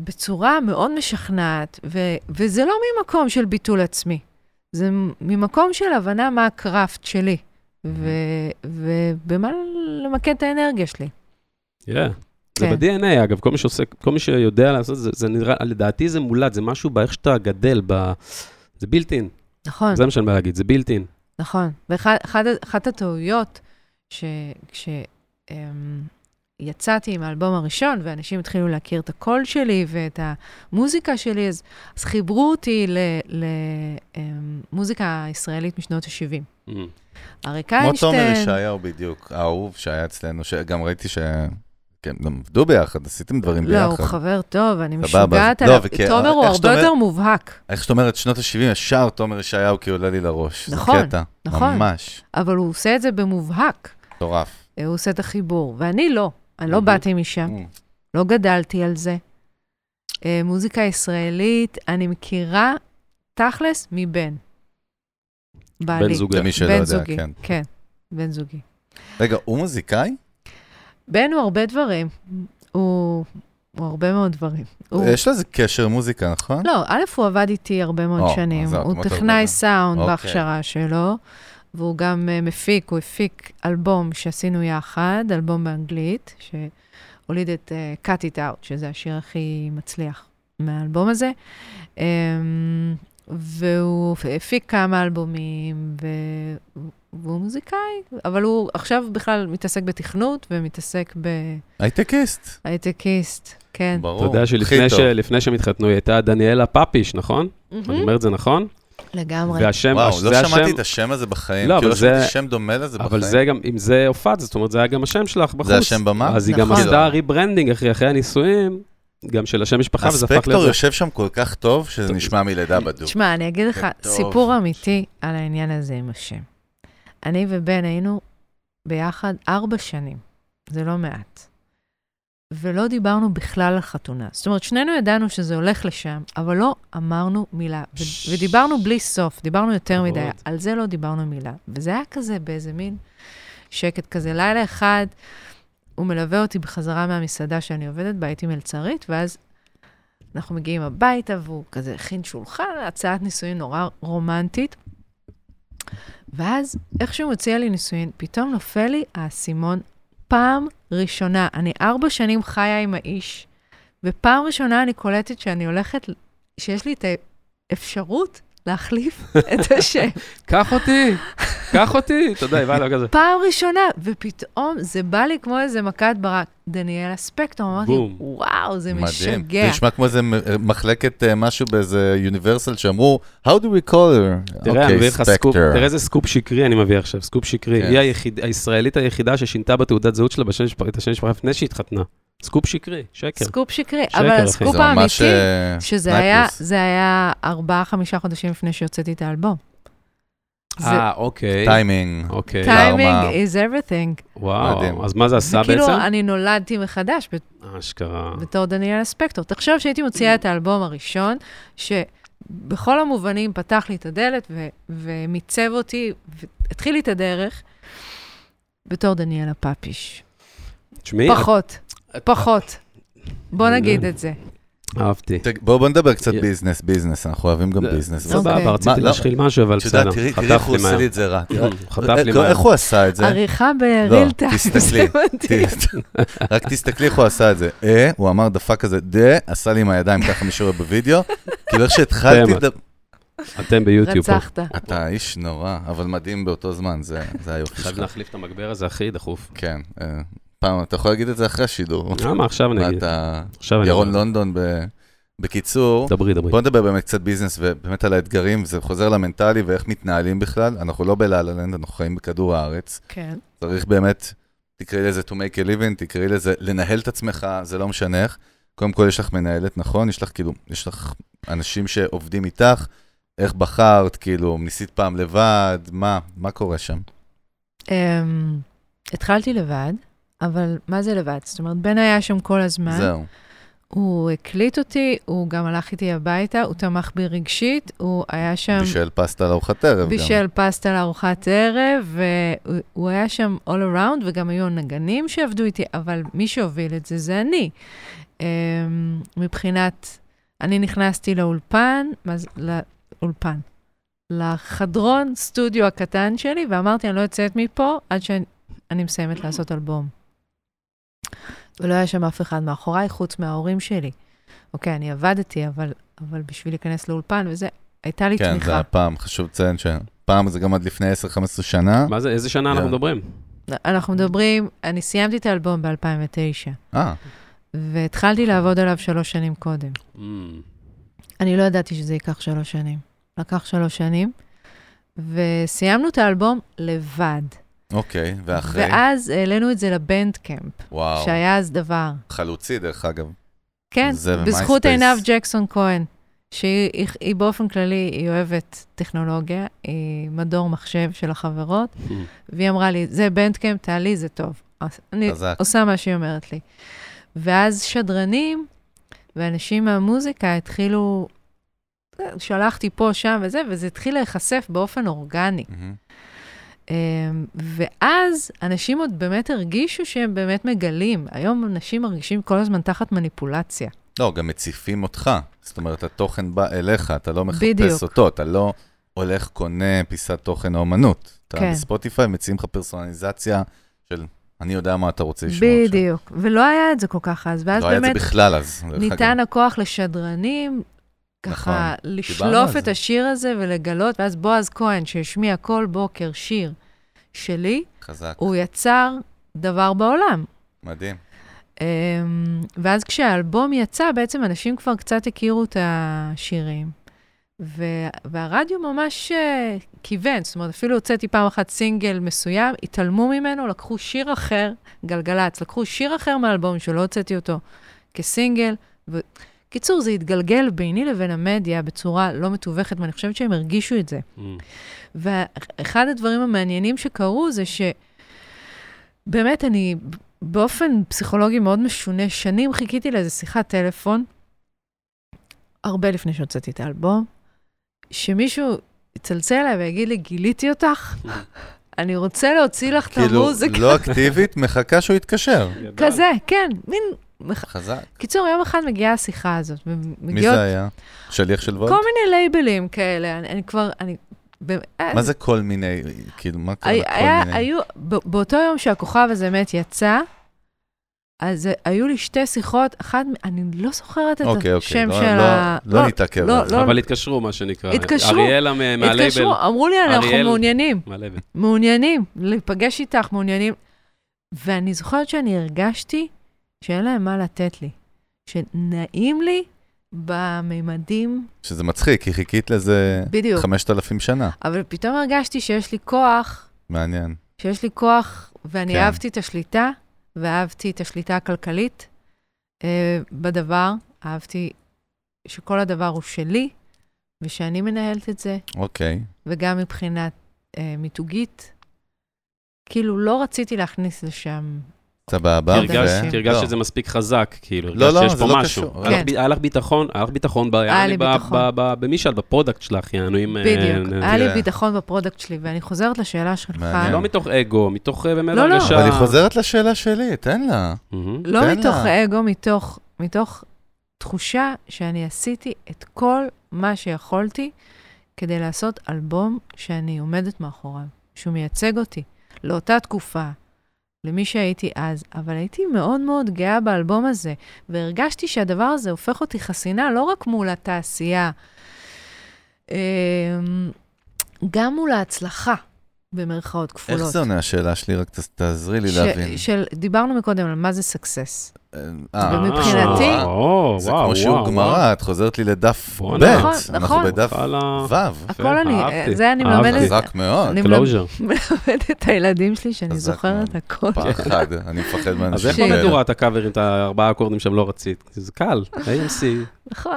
בצורה מאוד משכנעת, ו- וזה לא ממקום של ביטול עצמי, זה ממקום של הבנה מה הקראפט שלי, ובמה למקד את האנרגיה שלי. Yeah. זה כן. ב-DNA, אגב, כל מי שעושה, כל מי שיודע לעשות זה, זה נראה, לדעתי זה מולד, זה משהו באיך שאתה גדל, ב... זה בילט אין, נכון. זה מה שאני בא להגיד, זה בילט אין. נכון. ואחת הטעויות, כשיצאתי עם האלבום הראשון, ואנשים התחילו להכיר את הקול שלי ואת המוזיקה שלי, אז, אז חיברו אותי למוזיקה ישראלית משנות ה-70. אריק כמו תומר איינשטיין, ישעיהו בדיוק, האהוב שהיה אצלנו, שגם ראיתי ש... כן, גם עבדו ביחד, עשיתם דברים לא, הוא ביחד. חבר טוב, אני משוגעת לא, עליו. וכי- תומר הוא הרבה יותר מובהק, איך שאת אומרת, שנות ה-70, ישר תומר ישעיהו כי עולה לי לראש. נכון, זה קטע. נכון. ממש. אבל הוא עושה את זה במובהק. מטורף. הוא עושה את החיבור, ואני לא. אני לא. באתי משם. לא גדלתי על זה. אה, מוזיקה ישראלית, אני מכירה תכלס מבן. בעלי. בן זוגה. למי שלא בן יודע, זוגי, כן. כן, בן זוגי. רגע, הוא מוזיקאי? בן הוא הרבה דברים. הוא, הוא הרבה מאוד דברים. הוא... יש לו איזה קשר מוזיקה, נכון? לא, א', הוא עבד איתי הרבה מאוד או, שנים. הוא טכנאי. סאונד אוקיי. בהכשרה שלו, והוא גם אה, מפיק, הוא הפיק אלבום שעשינו יחד, אלבום באנגלית, שהוליד את uh, Cut It Out, שזה השיר הכי מצליח מהאלבום הזה. Um, והוא הפיק כמה אלבומים, ו... והוא מוזיקאי, אבל הוא עכשיו בכלל מתעסק בתכנות ומתעסק הייטקיסט. בהייטקיסט, כן. ברור. אתה יודע שלפני ש- שהם התחתנו, היא הייתה דניאלה פאפיש, נכון? מהמם. אני אומר את זה נכון? לגמרי. והשם, וואו, לא השם, שמעתי את השם הזה בחיים. לא, כאילו, לא שמעתי זה- שם דומה לזה בחיים. אבל זה גם, אם זה הופעת, זאת אומרת, זה היה גם השם שלך בחוץ. זה השם במה? אז היא גם נכון. עשתה rebranding אחרי אחרי הנישואים, גם של השם משפחה, וזה הפך הספקטור לזה. יושב שם כל כך טוב, שזה טוב. נשמע מלידה בדוק. תשמע, אני אגיד לך טוב. סיפור אמיתי על העניין הזה עם השם. אני ובן היינו ביחד ארבע שנים, זה לא מעט. ולא דיברנו בכלל על חתונה. זאת אומרת, שנינו ידענו שזה הולך לשם, אבל לא אמרנו מילה. ו- ודיברנו בלי סוף, דיברנו יותר. מדי, על זה לא דיברנו מילה. וזה היה כזה באיזה מין שקט כזה. לילה אחד, הוא מלווה אותי בחזרה מהמסעדה שאני עובדת בה, הייתי מלצרית, ואז אנחנו מגיעים הביתה, והוא כזה הכין שולחן, הצעת נישואין נורא רומנטית. ואז, איך שהוא מציע לי נישואין, פתאום נופל לי האסימון פעם ראשונה. אני ארבע שנים חיה עם האיש, ופעם ראשונה אני קולטת שאני הולכת, שיש לי את האפשרות להחליף את השם. קח אותי, קח אותי, אתה יודע, באה אליו כזה. פעם ראשונה, ופתאום זה בא לי כמו איזה מכת ברק. דניאלה ספקטור, אמרתי, בום. וואו, זה מדהים. משגע. זה נשמע כמו איזה מ- מחלקת אה, משהו באיזה Universal שאמרו, How do we call her? תראה, אני מביא לך סקופ. תראה איזה סקופ שקרי אני מביא עכשיו, סקופ שקרי. כן. היא הישראלית היחידה ששינתה בתעודת זהות שלה את השם משפחה לפני שהתחתנה. סקופ שקרי, שקר. סקופ שקרי, שקר, אבל. הסקופ האמיתי, אה, שזה. היה, זה היה ארבעה, חמישה חודשים לפני שהוצאתי את האלבום. אה, אוקיי. טיימינג. אוקיי. timing. is everything. וואו, מדהים. אז מה זה עשה וכאילו, בעצם? אני נולדתי מחדש אשכרה. בתור דניאלה ספקטור. תחשוב שהייתי מוציאה את האלבום הראשון, שבכל המובנים פתח לי את הדלת ו- ומיצב אותי, והתחיל לי את הדרך, בתור דניאלה פאפיש. תשמעי, פחות, פחות. בוא נגיד את זה. אהבתי. בואו בוא נדבר קצת. business, business, אנחנו אוהבים גם business. אוקיי. סבבה, רציתי מה, לא- להשחיל משהו, אבל בסדר. תראי תראי חטף איך הוא עושה מהר. לי את זה רע. חטף לי אה, מהר. איך הוא עשה את זה? עריכה לא, ב real time, תסתכלי, רק תסתכלי איך הוא עשה את זה. אה, הוא אמר דפק כזה, דה, עשה לי עם הידיים ככה מי שרואה בוידאו. כאילו איך שהתחלתי, אתם ביוטיוב פה. רצחת. אתה איש נורא, אבל מדהים באותו זמן, זה היופי חייב שלך. להחליף את המגבר הזה הכי דחוף. כן. פעם, אתה יכול להגיד את זה אחרי השידור. למה עכשיו נגיד? אתה... עכשיו אני... ירון לונדון, ב- בקיצור, דברי, דברי. בוא נדבר באמת קצת ביזנס ובאמת על האתגרים, זה חוזר למנטלי ואיך מתנהלים בכלל. אנחנו לא בלה-לה-לנד, אנחנו חיים בכדור הארץ. כן. צריך באמת, תקראי לזה to make a living, תקראי לזה לנהל את עצמך, זה לא משנה איך. קודם כל יש לך מנהלת, נכון? יש לך כאילו, יש לך אנשים שעובדים איתך, איך בחרת, כאילו, ניסית פעם לבד, מה, מה קורה שם? Um, התחלתי לבד, אבל מה זה לבד? זאת אומרת, בן היה שם כל הזמן. זהו. הוא הקליט אותי, הוא גם הלך איתי הביתה, הוא תמך בי רגשית, הוא היה שם... בישל פסטה לארוחת ערב גם. בישל פסטה לארוחת ערב, והוא היה שם all around, וגם היו נגנים שעבדו איתי, אבל מי שהוביל את זה זה אני. אמ, מבחינת, אני נכנסתי לאולפן, מה זה, לאולפן, לחדרון סטודיו הקטן שלי, ואמרתי, אני לא יוצאת מפה עד שאני מסיימת לעשות אלבום. ולא היה שם אף אחד מאחוריי, חוץ מההורים שלי. אוקיי, אני עבדתי, אבל, אבל בשביל להיכנס לאולפן וזה, הייתה לי כן, תמיכה. זה הפעם, חשוב לציין שפעם זה גם עד לפני 10-15 שנה. מה זה, איזה שנה אנחנו כן. מדברים? אנחנו מדברים, אני סיימתי את האלבום ב-2009, אה, והתחלתי לעבוד עליו שלוש שנים קודם. Mm. אני לא ידעתי שזה ייקח שלוש שנים. לקח שלוש שנים, וסיימנו את האלבום לבד. אוקיי, ואחרי? ואז העלינו את זה לבנדקמפ, וואו, שהיה אז דבר. חלוצי דרך אגב. כן, בזכות. עינב ג'קסון כהן, שהיא היא, היא באופן כללי, היא אוהבת טכנולוגיה, היא מדור מחשב של החברות, Mm. והיא אמרה לי, זה בנדקמפ, תעלי, זה טוב. אז אני חזק. עושה מה שהיא אומרת לי. ואז שדרנים ואנשים מהמוזיקה התחילו, שלחתי פה, שם וזה, וזה התחיל להיחשף באופן אורגני. מהמם. אמ, ואז אנשים עוד באמת הרגישו שהם באמת מגלים. היום אנשים מרגישים כל הזמן תחת מניפולציה. לא, גם מציפים אותך. זאת אומרת, התוכן בא אליך, אתה לא מחפש בדיוק. אותו, אתה לא הולך, קונה פיסת תוכן או אומנות. אתה כן. בספוטיפיי מציעים לך פרסונליזציה של אני יודע מה אתה רוצה לשמוע עכשיו. בדיוק. ולא היה את זה כל כך אז, ואז לא היה את באמת זה בכלל אז. ניתן. הכוח לשדרנים, ככה נכון. לשלוף את זה. השיר הזה ולגלות, ואז בועז כהן, שהשמיע כל בוקר שיר שלי, חזק, הוא יצר דבר בעולם. מדהים. אמ, ואז כשהאלבום יצא, בעצם אנשים כבר קצת הכירו את השירים, ו- והרדיו ממש אה, כיוון, זאת אומרת, אפילו הוצאתי פעם אחת סינגל מסוים, התעלמו ממנו, לקחו שיר אחר, גלגלצ, לקחו שיר אחר מהאלבום שלא הוצאתי אותו כסינגל. ו... קיצור, זה התגלגל ביני לבין המדיה בצורה לא מתווכת, ואני חושבת שהם הרגישו את זה. Mm. ואחד הדברים המעניינים שקרו זה שבאמת אני באופן פסיכולוגי מאוד משונה, שנים חיכיתי לאיזה שיחת טלפון, הרבה לפני שהוצאתי את האלבום, שמישהו יצלצל אליי ויגיד לי, גיליתי אותך, אני רוצה להוציא לך את כאילו, המוזיקה. לא אקטיבית, מחכה שהוא יתקשר. כזה, כן, מין... חזק. קיצור, יום אחד מגיעה השיחה הזאת, מי ומגיעות זה היה? שליח של וולט? כל מיני לייבלים כאלה, אני, אני כבר, אני... באמת, מה זה כל מיני, כאילו, מה קורה היה, כל היה, מיני? היו, ב- באותו יום שהכוכב הזה באמת יצא, אז אה, היו לי שתי שיחות, אחת, אני לא זוכרת את אוקיי, אוקיי, השם לא- של לא- ה... לא נתעכב לא, על זה. לא, אבל התקשרו, מה שנקרא. התקשרו. אריאלה מהלייבל. התקשרו, אמרו לי, אנחנו אריאל- מעוניינים. מעוניינים, להיפגש איתך, מעוניינים. ואני זוכרת שאני הרגשתי שאין להם מה לתת לי, שנעים לי בממדים, שזה מצחיק, כי חיכית לזה בדיוק, 5,000 שנה. אבל פתאום הרגשתי שיש לי כוח מעניין. שיש לי כוח, ואני כן. אהבתי את השליטה, ואהבתי את השליטה הכלכלית אה, בדבר, אהבתי שכל הדבר הוא שלי, ושאני מנהלת את זה, אוקיי. וגם מבחינת אה, מיתוגית. כאילו, לא רציתי להכניס לשם... סבבה. הרגשת ו- הרגשת לא. שזה מספיק חזק, כאילו, לא, לא, שיש זה פה לא משהו. קשור. היה לך כן. היה לך ביטחון, היה לך ביטחון ב- היה לי במי שאת, ב product שלך, יענו, אם... אה, בדיוק. היה לי. ביטחון ב product שלי, ואני חוזרת לשאלה שלך. לא מתוך אגו, מתוך אה, באמת לא, לא. הרגשה... אבל היא חוזרת לשאלה שלי, תן לה. לא מתוך. אגו, מתוך תחושה שאני עשיתי את כל מה שיכולתי כדי לעשות אלבום שאני עומדת מאחוריו, שהוא מייצג אותי לאותה תקופה, למי שהייתי אז, אבל הייתי מאוד מאוד גאה באלבום הזה, והרגשתי שהדבר הזה הופך אותי חסינה לא רק מול התעשייה אמ, גם מול ההצלחה, במרכאות כפולות. איך זה עונה השאלה שלי? רק ת- תעזרי לי ש- להבין. של, דיברנו מקודם על מה זה סקסס. אה, ומבחינתי- אה, או, זה וואו, כמו שיעור וואו, גמרא, את חוזרת לי לדף ב'. נכון, אנחנו נכון. בדף. ו'. הכל אני, אהבתי, זה אני. מלמדת, חזק מאוד. אני. מלמדת את הילדים שלי שאני זוכרת. הכל. פחד, אני מפחד אז מאנשים איך שהיא- במדורה את הקאברים, את הארבעה אקורדים שהם לא רצית? זה קל, AMC, נכון.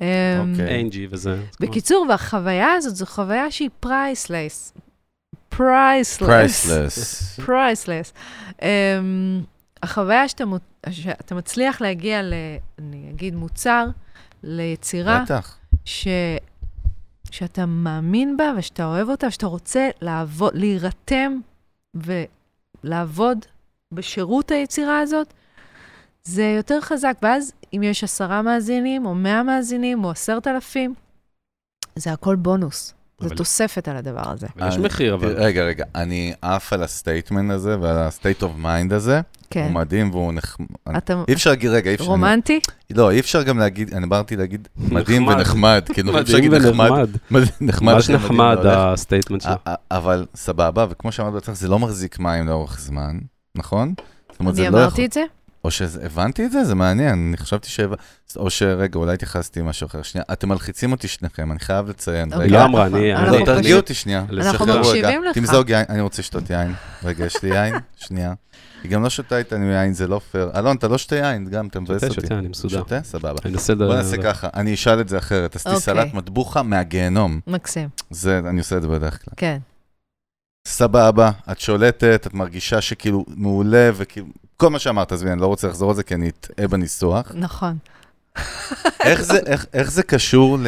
אמ, אוקיי. וזה. בקיצור, והחוויה הזאת זו חוויה שהיא priceless. priceless. priceless. priceless. אמ, החוויה שאתה, שאתה מצליח להגיע ל... אני אגיד מוצר, ליצירה בטח. ש... שאתה מאמין בה ושאתה אוהב אותה, ושאתה רוצה לעבוד, להירתם ולעבוד בשירות היצירה הזאת, זה יותר חזק. ואז אם יש עשרה מאזינים, או מאה מאזינים, או עשרת אלפים, זה הכל בונוס. זה אבל- תוספת על הדבר הזה. אבל יש אני- מחיר, אבל. רגע, רגע, אני עף על ה statement הזה ועל ה-state of mind הזה. כן. הוא מדהים והוא נחמד. אתה אי אפשר להגיד, רגע, אי אפשר... רומנטי? לא, אי אפשר גם להגיד, אני באתי להגיד מדהים נחמד. ונחמד. כאילו, אי אפשר להגיד נחמד. ונחמד. נחמד. ממש נחמד והולך. ה statement שלו. אבל סבבה, וכמו שאמרת בעצמך, זה לא מחזיק מים לאורך זמן, נכון? אני לא יכול... אמרתי את זה? או שהבנתי את זה? זה מעניין, אני חשבתי ש... או שרגע, אולי התייחסתי למשהו אחר. שנייה, אתם מלחיצים אותי שניכם, אני חייב לציין. אוקיי. רגע, לגמרי, אני... אנחנו לא, אני- תרגיעו אותי שנייה. אנחנו. מקשיבים לך. תמזוג יין, אני רוצה לשתות יין. רגע, יש לי יין? שנייה. היא גם לא שותה איתנו יין, זה לא פייר. אלון, אתה לא שותה יין, גם, אתה מבאס שותה, אותי. שותה, אני מסודר. שותה? סבבה. אני. בוא נעשה ככה, אני אשאל את זה אחרת. עשיתי אוקיי. סלט מטבוחה מהגיהנום. מקסים, זה, אני עושה את זה בדרך כלל. כן. סבבה, את שולטת, את מרגישה שכאילו מעולה, וכאילו, כל מה שאמרת, עזבי, אני לא רוצה לחזור על זה, כי אני אטעה בניסוח. נכון. איך זה, איך, איך זה קשור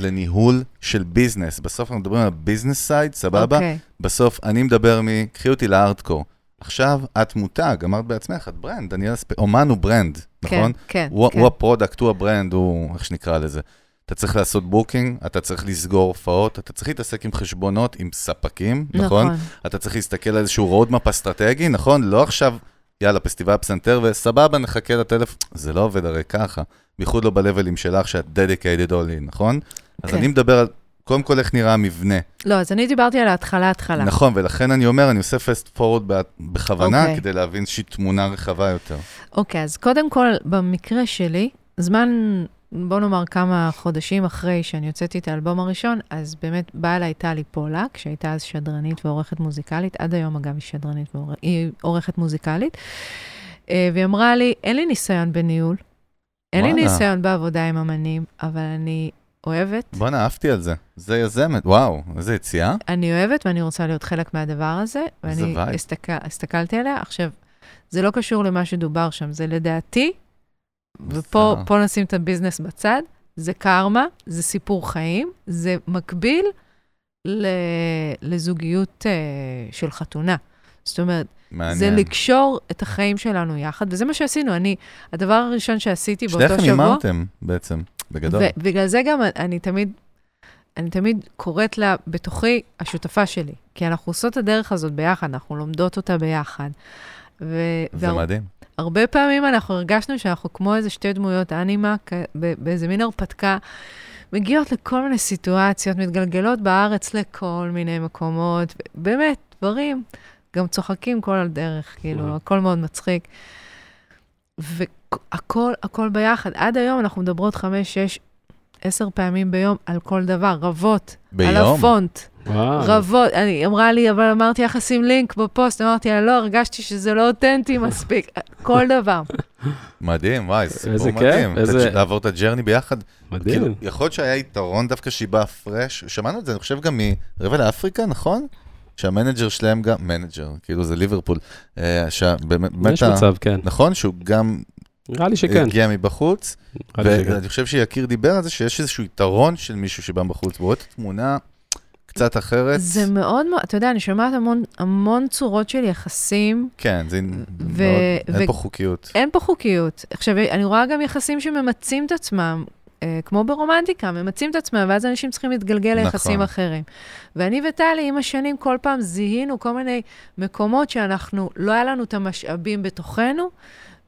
לניהול של business? בסוף אנחנו מדברים על business side, סבבה? אוקיי. בסוף אני מדבר מ... קחי אותי לארדקור. עכשיו את מותג, אמרת בעצמך, את brand, דניאל ספ... אומן הוא brand, נכון? כן, כן, הוא, כן. הוא ה product, הוא ה brand, הוא, איך שנקרא לזה. אתה צריך לעשות booking, אתה צריך לסגור הופעות, אתה צריך להתעסק עם חשבונות, עם ספקים, נכון? נכון. אתה צריך להסתכל על איזשהו roadmap אסטרטגי, נכון? לא עכשיו, יאללה, פסטיבל פסנתר, וסבבה, נחכה לטלפון. זה לא עובד הרי ככה, בייחוד לא ב level ים שלך, שאת dedicated all in, נכון? אז כן. אני מדבר על, קודם כל, איך נראה המבנה. לא, אז אני דיברתי על ההתחלה, התחלה. נכון, ולכן אני אומר, אני עושה fast forward בכוונה, אוקיי. כדי להבין איזושהי תמונה רחבה יותר. אוקיי, אז קודם כל, במקרה שלי, זמן, בוא נאמר כמה חודשים אחרי שאני הוצאתי את האלבום הראשון, אז באמת באה אליי טלי פולק, שהייתה אז שדרנית ועורכת מוזיקלית, עד היום אגב היא שדרנית והיא עורכת מוזיקלית, אה, והיא אמרה לי, אין לי ניסיון בניהול, אין לי. ניסיון בעבודה עם אמנים, אבל אני אוהבת, בואנה, אהבתי על זה. זה יזמת, וואו, איזה יציאה. אני אוהבת ואני רוצה להיות חלק מהדבר הזה, ואני. הסתכל, הסתכלתי עליה. עכשיו, זה לא קשור למה שדובר שם, זה לדעתי, ופה בסדר. פה נשים את הביזנס בצד, זה קרמה, זה סיפור חיים, זה מקביל ל, לזוגיות uh, של חתונה. זאת אומרת, מעניין. זה לקשור את החיים שלנו יחד, וזה מה שעשינו. אני, הדבר הראשון שעשיתי באותו שבוע... שניכם הימרתם בעצם, בגדול. ובגלל זה גם אני תמיד, אני תמיד קוראת לה בתוכי השותפה שלי, כי אנחנו עושות את הדרך הזאת ביחד, אנחנו לומדות אותה ביחד. ו- זה והר- מדהים. הרבה פעמים אנחנו הרגשנו שאנחנו כמו איזה שתי דמויות אנימה, כ- באיזה מין הרפתקה, מגיעות לכל מיני סיטואציות, מתגלגלות בארץ לכל מיני מקומות, באמת, דברים, גם צוחקים כל הדרך, כאילו, וואו. הכל מאוד מצחיק. והכל, הכל ביחד. עד היום אנחנו מדברות חמש, שש, עשר פעמים ביום על כל דבר, רבות. על ביום? הפונט, וואו. רבות. אני, היא אמרה לי, אבל אמרתי לך לשים לינק בפוסט, אמרתי לה, לא, הרגשתי שזה לא אותנטי מספיק. כל דבר. מדהים, וואי, סיפור איזה כיף, מדהים. איזה- את- לעבור את ה journey ביחד. מדהים. כאילו, יכול להיות שהיה יתרון דווקא שהיא באה fresh, שמענו את זה, אני חושב גם מרבע לאפריקה, נכון? שה manager שלהם גם, manager, כאילו זה ליברפול, אה, שבאמת, יש מצב, כן. נכון? שהוא גם נראה לי שכן. הגיע מבחוץ. ואני חושב שיקיר דיבר על זה שיש איזשהו יתרון של מישהו שבא מבחוץ, והוא רואה את התמונה קצת אחרת. זה מאוד מאוד, אתה יודע, אני שומעת המון, המון צורות של יחסים, כן, זה ו- מאוד, ו- אין פה חוקיות. אין פה חוקיות. עכשיו, אני רואה גם יחסים שממצים את עצמם, אה, כמו ברומנטיקה, ממצים את עצמם, ואז אנשים צריכים להתגלגל נכון. ליחסים אחרים. ואני וטלי, עם השנים, כל פעם זיהינו כל מיני מקומות שאנחנו, לא היה לנו את המשאבים בתוכנו,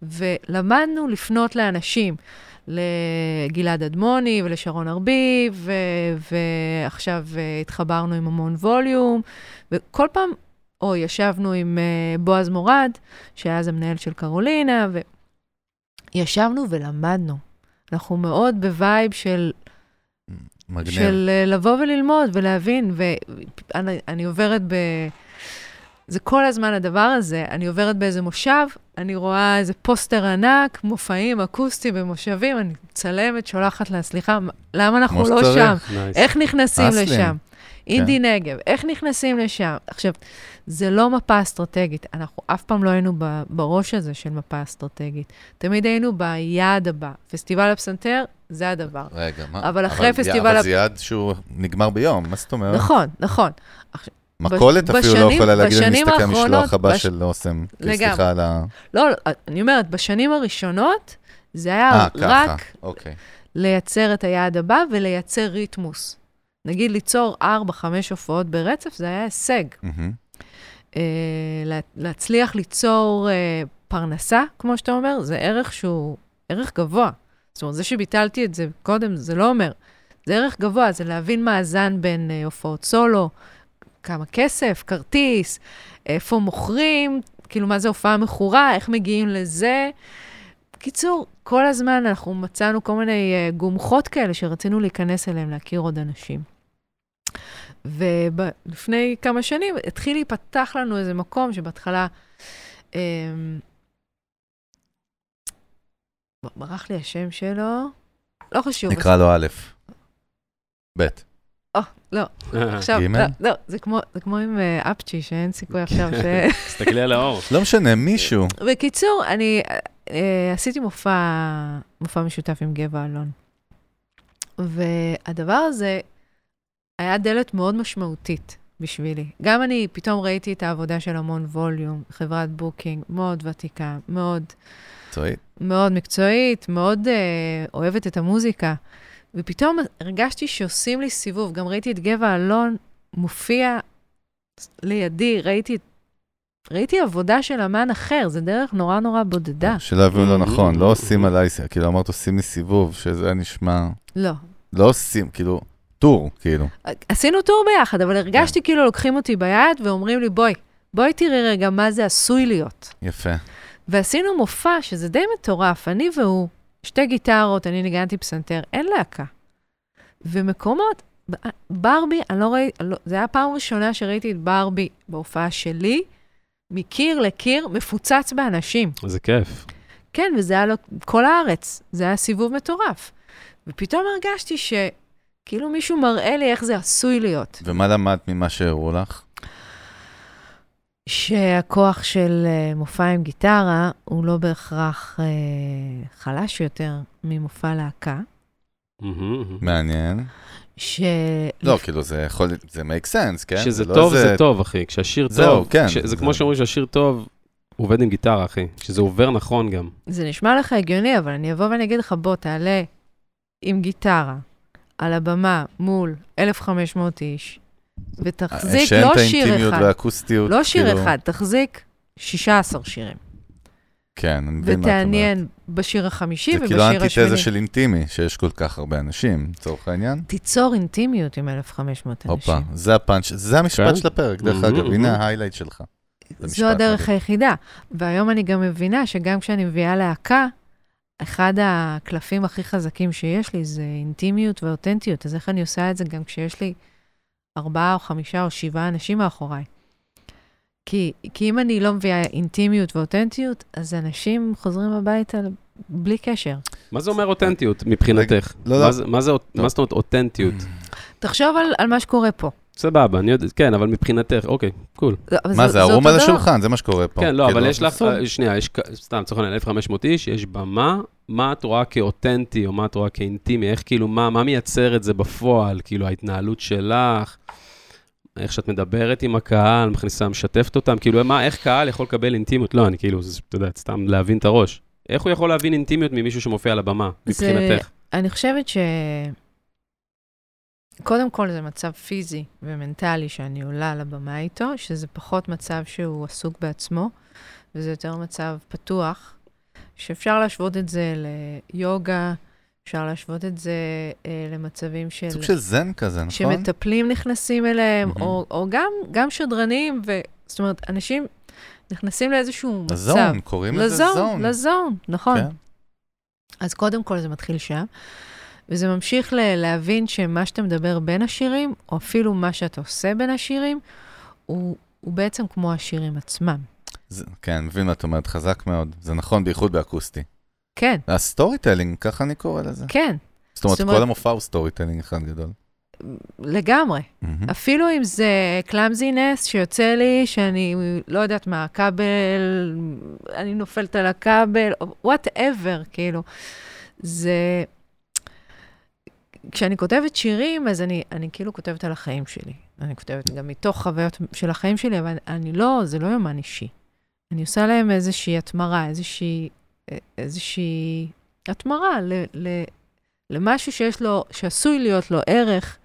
ולמדנו לפנות לאנשים. לגלעד אדמוני ולשרון ארביב, ו- ועכשיו אה, התחברנו עם המון ווליום, וכל פעם, או ישבנו עם אה, בועז מורד, שהיה אז המנהל של קרולינה, וישבנו ולמדנו. אנחנו מאוד ב vibe של מגניב. של אה, לבוא וללמוד ולהבין, ואני אני עוברת ב... זה כל הזמן הדבר הזה, אני עוברת באיזה מושב, אני רואה איזה פוסטר ענק, מופעים אקוסטיים במושבים, אני מצלמת, שולחת לה, סליחה, למה אנחנו לא שצריך. שם? נייס. איך נכנסים אסלים. לשם? אינדינגב, איך נכנסים לשם? עכשיו, זה לא מפה אסטרטגית, אנחנו אף פעם לא היינו ב- בראש הזה של מפה אסטרטגית. תמיד היינו ביעד הבא. פסטיבל הפסנתר, זה הדבר. רגע, מה? אבל אחרי פסטיבל אבל ה- זה יעד שהוא נגמר ביום, מה זאת אומרת? נכון, נכון. מכולת אפילו לא בשנים- יכולה להגיד, אני מסתכל האחרונות- המשלוח הבא בש- של אוסם. לגמרי. סליחה על ה... לא, לא, אני אומרת, בשנים הראשונות, זה היה אה, ככה. רק אוקיי. לייצר את היעד הבא ולייצר ריתמוס. נגיד, ליצור 4-5 הופעות ברצף, זה היה הישג. אה, לה- להצליח ליצור אה, פרנסה, כמו שאתה אומר, זה ערך שהוא ערך גבוה. זאת אומרת, זה שביטלתי את זה קודם, זה לא אומר. זה ערך גבוה, זה להבין מאזן בין אה, הופעות סולו, כמה כסף, כרטיס, איפה מוכרים, כאילו, מה זה הופעה מכורה, איך מגיעים לזה. בקיצור, כל הזמן אנחנו מצאנו כל מיני uh, גומחות כאלה שרצינו להיכנס אליהם, להכיר עוד אנשים. ולפני כמה שנים התחיל להיפתח לנו איזה מקום שבהתחלה... Um, ברח לי השם שלו, לא חשוב. נקרא לו א', ב'. או, לא, עכשיו, גימל? לא, לא, זה כמו, זה כמו עם uh, אפצ'י, שאין סיכוי עכשיו ש... תסתכלי על האור. לא משנה, מישהו. בקיצור, אני אה, עשיתי מופע, מופע משותף עם גבע אלון. והדבר הזה היה דלת מאוד משמעותית בשבילי. גם אני פתאום ראיתי את העבודה של המון volume, חברת booking, מאוד ותיקה, מאוד, מקצועי. מאוד מקצועית, מאוד אה, אוהבת את המוזיקה. ופתאום הרגשתי שעושים לי סיבוב. גם ראיתי את גבע אלון מופיע לידי, ראיתי את ראיתי עבודה של אמן אחר, זה דרך נורא נורא בודדה. שלא יבינו לא נכון, לא עושים עליי, כאילו אמרת עושים לי סיבוב, שזה היה נשמע... לא. לא עושים, כאילו, טור, כאילו. עשינו טור ביחד, אבל הרגשתי כאילו לוקחים אותי ביד ואומרים לי, בואי, בואי תראי רגע מה זה עשוי להיות. יפה. ועשינו מופע שזה די מטורף, אני והוא, שתי גיטרות, אני ניגנתי פסנתר, אין להקה. ומקומות, ברבי, אני לא ראיתי, לא, זה היה הפעם הראשונה שראיתי את ברבי בהופעה שלי, מקיר לקיר, מפוצץ באנשים. זה כיף. כן, וזה היה לו, כל הארץ, זה היה סיבוב מטורף. ופתאום הרגשתי שכאילו מישהו מראה לי איך זה עשוי להיות. ומה למדת ממה שהראו לך? שהכוח של uh, מופע עם גיטרה הוא לא בהכרח uh, חלש יותר ממופע להקה. מעניין. ש... לא, כאילו, זה יכול, זה make sense, כן? כשזה לא טוב, זה טוב, אחי. כשהשיר זהו, טוב, כן, כש- זה זה- כמו שאומרים שהשיר טוב, הוא עובד עם גיטרה, אחי. כשזה עובר נכון גם. זה נשמע לך הגיוני, אבל אני אבוא ואני אגיד לך, בוא, תעלה עם גיטרה על הבמה מול 1,500 איש, ותחזיק שאין לא את שיר האינטימיות אחד, והאקוסטיות. לא שיר כאילו- אחד, תחזיק 16 שירים. כן, אני מבין מה את אומרת. ותעניין בשיר החמישי זה ובשיר כאילו השמיני. האנטיתזה של אינטימי, שיש כל כך הרבה אנשים, לצורך העניין. תיצור אינטימיות עם 1,500 אנשים. הופה, זה הפאנץ', זה המשפט כן. של הפרק, דרך Mhm, אגב, mhm. הנה ההיילייט שלך. זה זו הדרך מדהים. היחידה. והיום אני גם מבינה שגם כשאני מביאה להקה, אחד הקלפים הכי חזקים שיש לי זה אינטימיות ואותנטיות. אז איך אני עושה את זה גם כשיש לי ארבעה או חמישה או שבעה אנשים מאחוריי? כי, כי אם אני לא מביאה אינטימיות ואותנטיות, אז אנשים חוזרים הביתה בלי קשר. מה זה אומר אותנטיות מבחינתך? לא, לא. מה זה- מה זה אות-. מה זאת אומרת אותנטיות? תחשוב על, על מה שקורה פה. סבבה, אני יודע, כן, אבל מבחינתך, אוקיי, קול. לא, מה זה, ערום על השולחן, זה מה שקורה פה. כן, לא, אבל יש לך. אה, שנייה, יש, סתם, לצורך העניין, 1,500 איש, יש במה, מה את רואה כאותנטי, או מה את רואה כאינטימי, איך כאילו, מה, מה מייצר את זה בפועל, כאילו, ההתנהלות שלך, איך שאת מדברת עם הקהל, מכניסה, משתפת אותם, כאילו, מה, איך קהל יכול לקבל אינטימיות? לא, אני כאילו, זה, אתה יודע, סתם להבין את הראש. איך הוא יכול להבין אינטימיות ממישהו שמופיע על הבמה, מבחינתך? אני חושבת ש... קודם כל זה מצב פיזי ומנטלי שאני עולה לבמה איתו, שזה פחות מצב שהוא עסוק בעצמו, וזה יותר מצב פתוח, שאפשר להשוות את זה ליוגה, אפשר להשוות את זה אה, למצבים של... סוג של זן כזה, נכון? שמטפלים נכנסים אליהם, מהמם. או, או גם, גם שדרנים, ו... זאת אומרת, אנשים נכנסים לאיזשהו מצב. ל zone, קוראים לזה ל zone, zone. ל zone, נכון. כן. אז קודם כל זה מתחיל שם, וזה ממשיך ל- להבין שמה שאתה מדבר בין השירים, או אפילו מה שאתה עושה בין השירים, הוא, הוא בעצם כמו השירים עצמם. זה- כן, מבין מה את אומרת, חזק מאוד. זה נכון, בייחוד באקוסטי. כן, ה storytelling, ככה אני קורא לזה. כן, זאת אומרת, זאת אומרת- כל המופע הוא storytelling אחד גדול. לגמרי. מהמם. אפילו אם זה clumsiness שיוצא לי, שאני לא יודעת מה, הכבל, אני נופלת על הכבל, whatever, כאילו. זה... כשאני כותבת שירים, אז אני, אני כאילו כותבת על החיים שלי. אני כותבת גם מתוך חוויות של החיים שלי, אבל אני לא, זה לא יומן אישי. אני עושה להם איזושהי התמרה, איזושהי, איזושהי התמרה ל, ל, למשהו שיש לו, שעשוי להיות לו ערך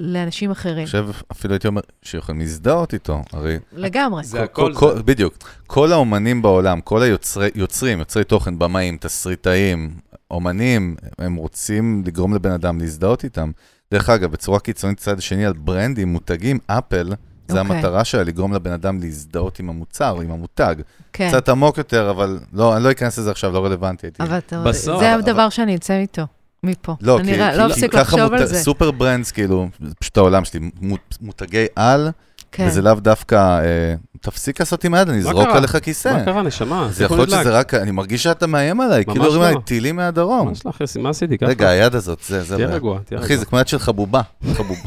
לאנשים אני אחרים. חושב, אפילו הייתי אומר, שיכולים להזדהות איתו, הרי... לגמרי. זה כל- הכל כל- זה. בדיוק. כל האומנים בעולם, כל היוצרים, יוצרי תוכן, במאים, תסריטאים, אומנים, הם רוצים לגרום לבן אדם להזדהות איתם. דרך אגב, בצורה קיצונית, צד שני על ברנדים, מותגים, אפל, זה אוקיי. המטרה שלה, לגרום לבן אדם להזדהות עם המוצר, עם המותג. כן. קצת עמוק יותר, אבל לא, אני לא אכנס לזה עכשיו, לא רלוונטי. אבל אתה, בסוף- זה אבל- הדבר שאני אצא איתו, מפה. לא, אני כי, כי, לא כי אפסיק ככה לחשוב מות- על זה. סופר ברנדס, כאילו, פשוט העולם שלי, מות- מותגי על, כן. וזה לאו דווקא, אה, תפסיק לעשות עם היד, אני אזרוק? עליך כיסא. מה קרה, נשמה? זה יכול להיות שזה רק, אני מרגיש שאתה מאיים עליי, ממש כאילו אומרים עליי לא. טילים מהדרום. מה יש לך, אחי? מה עשיתי? רגע, היד הזאת, זה, זה, תהיה זה. רגוע, תהיה רגוע. אחי, זה כמו יד של חבובה. חבובה.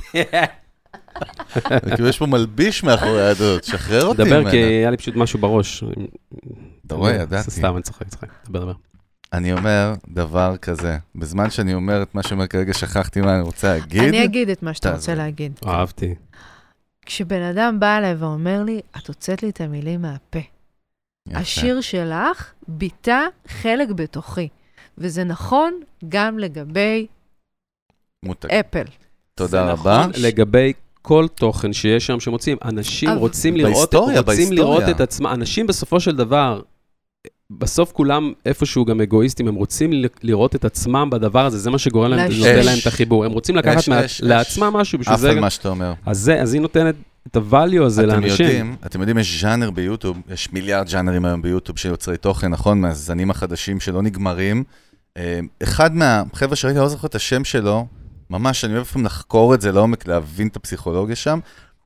כאילו יש פה מלביש מאחורי היד הזאת, שחרר אותי דבר. כי היה לי פשוט משהו בראש. אתה רואה, ידעתי. סתם, אני צוחק, צוחק. דבר, דבר. אני אומר דבר כזה, בזמן שאני אומר את מה שאומר כרגע, שכחתי מה אני רוצה להגיד. אני אגיד את מה שאתה. רוצה להגיד. אהבתי. כשבן אדם בא אליי ואומר לי, את הוצאת לי את המילים מהפה. יפה. השיר שלך ביטא חלק בתוכי, וזה נכון גם לגבי מותג. אפל. תודה רבה. נכון לגבי כל תוכן שיש שם שמוצאים. אנשים אבל- רוצים לראות, בהיסטוריה, רוצים בהיסטוריה. לראות את עצמם. אנשים בסופו של דבר, בסוף כולם איפשהו גם אגואיסטים, הם רוצים ל- לראות את עצמם בדבר הזה, זה מה שגורם להם, להשתמש. נותן להם את החיבור. הם רוצים לקחת אש, מה- אש, אש. לעצמם משהו, בשביל עף זה... על מה שאתה אומר. אז זה, אז היא נותנת את ה-value הזה אתם לאנשים. יודעים, אתם יודעים, יש ז'אנר ביוטיוב, יש מיליארד ז'אנרים היום ביוטיוב של יוצרי תוכן, נכון? מהזנים החדשים שלא נגמרים. אה, אחד מהחבר'ה שראיתי, אני לא זוכר את השם שלו, ממש, אני אוהב לפעמים לחקור את זה לעומק, להבין את הפסיכולוגיה שם.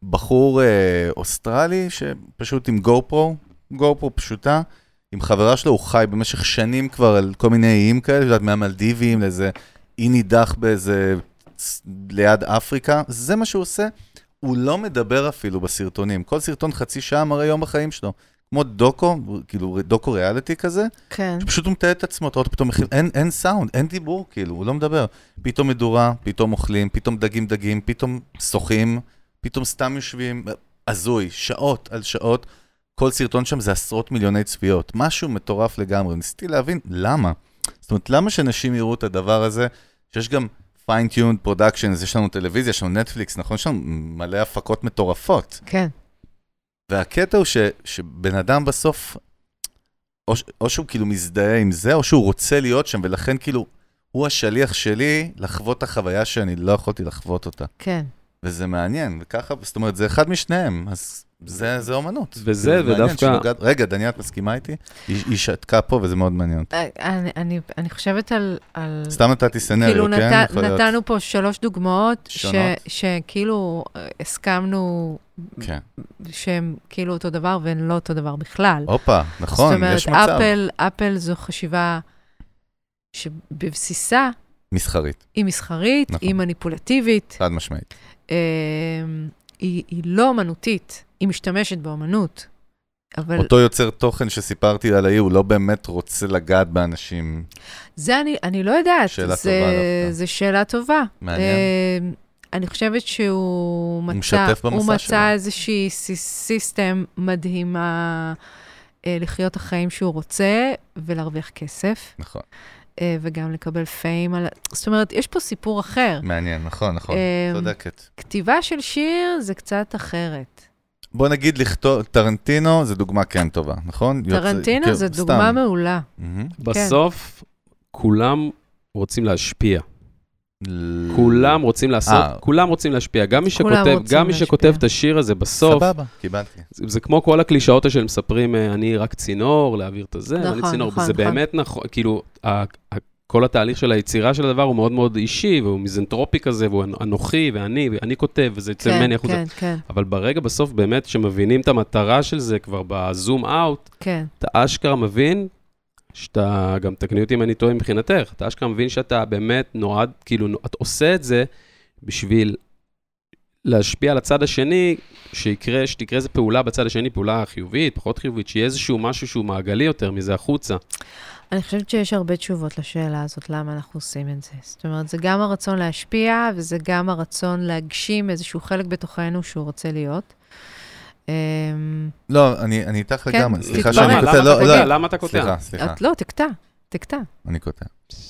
בחור אה, אוסטרלי, שפשוט עם גו פרו, גו פרו פשוטה, עם חברה שלו, הוא חי במשך שנים כבר על כל מיני איים כאלה, יודעת, מהמלדיבים לאיזה אי נידח באיזה, ליד אפריקה, זה מה שהוא עושה. הוא לא מדבר אפילו בסרטונים. כל סרטון חצי שעה מראה יום בחיים שלו. כמו דוקו, כאילו דוקו ריאליטי כזה, כן. שפשוט הוא מתעד את עצמו, אתה רואה פתאום, מכיל- אין, אין סאונד, אין דיבור, כאילו, הוא לא מדבר. פתאום מדורה, פתאום אוכלים, פתאום דגים דגים, פתאום שוחים, פתאום סתם יושבים, הזוי, שעות על שעות. כל סרטון שם זה עשרות מיליוני צפיות, משהו מטורף לגמרי. ניסיתי להבין למה. זאת אומרת, למה שאנשים יראו את הדבר הזה, שיש גם fine-tuned productions, יש לנו טלוויזיה, יש לנו נטפליקס, נכון? יש לנו מלא הפקות מטורפות. כן. והקטע הוא ש, שבן אדם בסוף, או, או שהוא כאילו מזדהה עם זה, או שהוא רוצה להיות שם, ולכן כאילו, הוא השליח שלי לחוות את החוויה שאני לא יכולתי לחוות אותה. כן. וזה מעניין, וככה, זאת אומרת, זה אחד משניהם, אז זה, זה אומנות. וזה, ודווקא- שנוגעת- רגע, דניה, את מסכימה איתי? היא, היא שתקה פה וזה מאוד מעניין אותי. אה, אני, אני, אני חושבת על... על... סתם נתתי סצנריו, כאילו כן? נת, יכול להיות. נתנו פה שלוש דוגמאות, ש. שכאילו אה, הסכמנו כן. שהן כאילו אותו דבר והן לא אותו דבר בכלל. הופה, נכון, זאת אומרת, יש מצב. אפל, אפל זו חשיבה שבבסיסה מסחרית, היא מסחרית, נכון. היא מניפולטיבית, חד משמעית. אה, היא, היא לא אומנותית, היא משתמשת באומנות, אבל אותו יוצר תוכן שסיפרתי על האי, הוא לא באמת רוצה לגעת באנשים. זה אני, אני לא יודעת. שאלה זה, טובה דווקא. זו שאלה טובה. מעניין. אה, אני חושבת שהוא מצא, משתף במסע הוא מצא שלו. איזושהי סי- סיסטם מדהימה אה, לחיות החיים שהוא רוצה ולהרוויח כסף, נכון, אה, וגם לקבל פיים. על... זאת אומרת, יש פה סיפור אחר. מעניין, נכון, נכון, אמ, צודקת. כתיבה של שיר זה קצת אחרת. בוא נגיד לכתוב, טרנטינו זה דוגמה כן טובה, נכון? יוצא- טרנטינו כאילו, זו סתם. דוגמה מעולה. מהמם. בסוף, כולם רוצים להשפיע. ל- כולם רוצים לעשות, אה. כולם רוצים להשפיע. גם מי שכותב, גם מי. שכותב את השיר הזה בסוף, סבבה, קיבלתי. זה, זה כמו כל הקלישאות שמספרים, אה, אני רק צינור, להעביר את הזה, אני נכון, צינור. נכון, זה נכון. באמת נכון, כאילו, ה, ה, כל התהליך של היצירה של הדבר הוא מאוד מאוד אישי, והוא מיזנטרופי כזה, והוא אנוכי, ואני, ואני כותב, וזה יוצא כן, ממני החוצה. כן, כן, אבל ברגע בסוף, באמת, שמבינים את המטרה של זה כבר בזום אאוט, כן. אתה אשכרה מבין שאתה, גם תקני אותי אם אני טועה מבחינתך, אתה אשכרה מבין שאתה באמת נועד, כאילו, אתה עושה את זה בשביל להשפיע על הצד השני, שיקרה, שתקרה איזה פעולה בצד השני, פעולה חיובית, פחות חיובית, שיהיה איזשהו משהו שהוא מעגלי יותר מזה החוצה. אני חושבת שיש הרבה תשובות לשאלה הזאת, למה אנחנו עושים את זה. זאת אומרת, זה גם הרצון להשפיע, וזה גם הרצון להגשים איזשהו חלק בתוכנו שהוא רוצה להיות. אמ, לא, אני אני איתך כן, לגמרי. סליחה. שאני קוטע. אתה לא, קוטע? לא. למה אתה קוטע? סליחה, סליחה, לא, תקטע, תקטע. אני קוטע.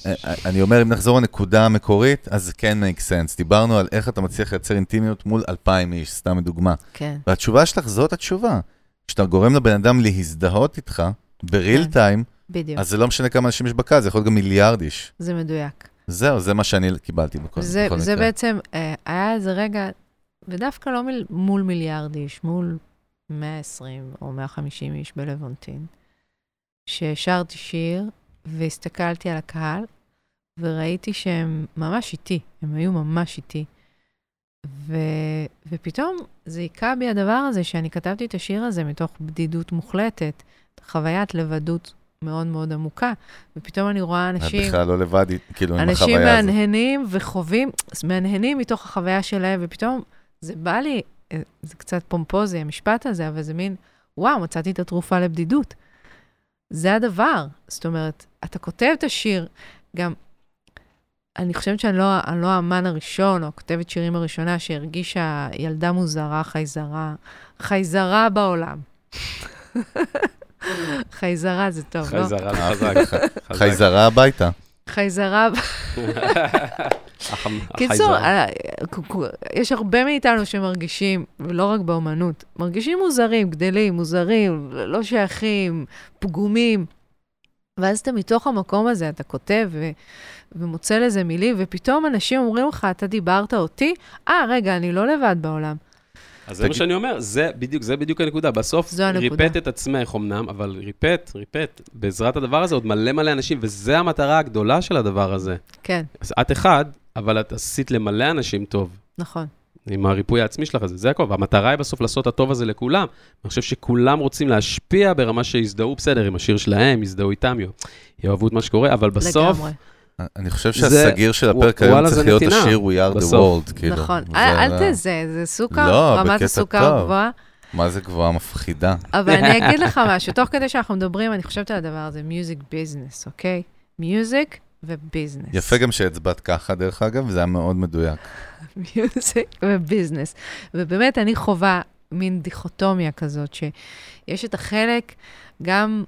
אה, אה, אני אומר, אם נחזור לנקודה המקורית, אז זה כן make sense. דיברנו על איך אתה מצליח לייצר אינטימיות מול אלפיים איש, סתם לדוגמה. כן, והתשובה שלך, זאת התשובה. כשאתה גורם לבן אדם להזדהות איתך, בריל כן. טיים, בדיוק. אז זה לא משנה כמה אנשים יש בקהל, זה יכול להיות גם מיליארד איש. זה מדויק. זהו, זה מה שאני קיבלתי בכל זה, בכל זה מקרה. בעצם, אה, היה איזה רגע, ודווקא לא מיל, מול מיליארד איש, מול 120 או 150 איש בלוונטין, ששרתי שיר והסתכלתי על הקהל, וראיתי שהם ממש איתי, הם היו ממש איתי. ו, ופתאום זה היכה בי הדבר הזה, שאני כתבתי את השיר הזה מתוך בדידות מוחלטת, חוויית לבדות מאוד מאוד עמוקה, ופתאום אני רואה את אנשים... בכלל לא לבד, כאילו, עם אנשים החוויה הזאת. מהנהנים וחווים, מהנהנים מתוך החוויה שלהם, ופתאום זה בא לי, אה, זה קצת פומפוזי, המשפט הזה, אבל זה מין, וואו, מצאתי את התרופה לבדידות. זה הדבר. זאת אומרת, אתה כותב את השיר, גם, אני חושבת שאני לא, אני לא האמן הראשון, או הכותבת שירים הראשונה, שהרגישה ילדה מוזרה, חייזרה, חייזרה בעולם. חייזרה זה טוב, לא? חייזרה, חזק. חזק. חייזרה הביתה. חייזרה קיצור. אה, יש הרבה מאיתנו שמרגישים, ולא רק באומנות, מרגישים מוזרים, גדלים, מוזרים, לא שייכים, פגומים. ואז אתה מתוך המקום הזה, אתה כותב ו- ומוצא לזה מילים, ופתאום אנשים אומרים לך, אתה דיברת אותי? אה, רגע, אני לא לבד בעולם. אז זה מה שאני אומר, זה בדיוק, זה בדיוק הנקודה. בסוף. ריפט את עצמך אמנם, אבל ריפט, ריפט, בעזרת הדבר הזה עוד מלא מלא אנשים, וזו המטרה הגדולה של הדבר הזה. כן, אז את אחד, אבל את עשית למלא אנשים טוב. נכון. עם הריפוי העצמי שלך זה הכל. והמטרה היא בסוף לעשות את הטוב הזה לכולם. אני חושב שכולם רוצים להשפיע ברמה שיזדהו בסדר עם השיר שלהם, יזדהו איתם, יאהבו את מה שקורה, אבל בסוף, לגמרי. אני חושב שהסגיר של הפרק היום צריך להיות. השיר We are the world, כאילו. נכון. זה אל תזה, זה סוכר, לא, רמת הסוכר. גבוהה. מה זה גבוהה מפחידה? אבל אני אגיד לך משהו, תוך כדי שאנחנו מדברים, אני חושבת על הדבר הזה, מיוזיק ביזנס, אוקיי? מיוזיק וביזנס. יפה גם שהצבעת ככה, דרך אגב, זה היה מאוד מדויק. מיוזיק וביזנס. ובאמת, אני חווה מין דיכוטומיה כזאת, שיש את החלק גם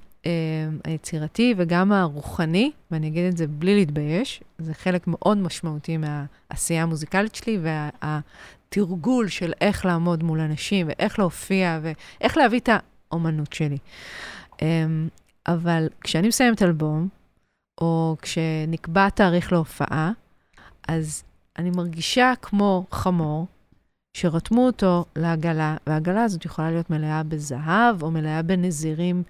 היצירתי וגם הרוחני, ואני אגיד את זה בלי להתבייש, זה חלק מאוד משמעותי מהעשייה המוזיקלית שלי, והתרגול של איך לעמוד מול אנשים, ואיך להופיע, ואיך להביא את האומנות שלי. אה, אבל כשאני מסיימת אלבום, או כשנקבע תאריך להופעה, אז אני מרגישה כמו חמור שרתמו אותו לעגלה, והעגלה הזאת יכולה להיות מלאה בזהב או מלאה בנזירים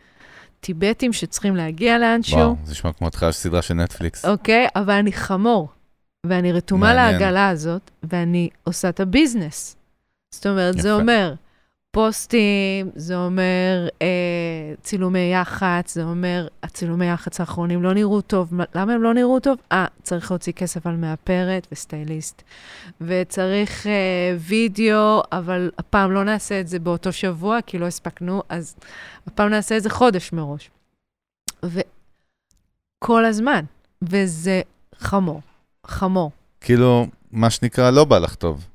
טיבטים שצריכים להגיע לאנשהו, וואו, זה נשמע כמו התחלה של סדרה של נטפליקס. אוקיי? אבל אני חמור, ואני רתומה מעניין. לעגלה הזאת, ואני עושה את הביזנס. זאת אומרת, זה יפה. אומר פוסטים, זה אומר אה, צילומי יח"צ, זה אומר, הצילומי יח"צ האחרונים לא נראו טוב. מה- למה הם לא נראו טוב? אה, צריך להוציא כסף על מאפרת וסטייליסט. וצריך אה, וידאו, אבל הפעם לא נעשה את זה באותו שבוע, כי לא הספקנו, אז הפעם נעשה את זה חודש מראש. וכל הזמן, וזה חמור, חמור. כאילו, מה שנקרא, לא בא לך טוב.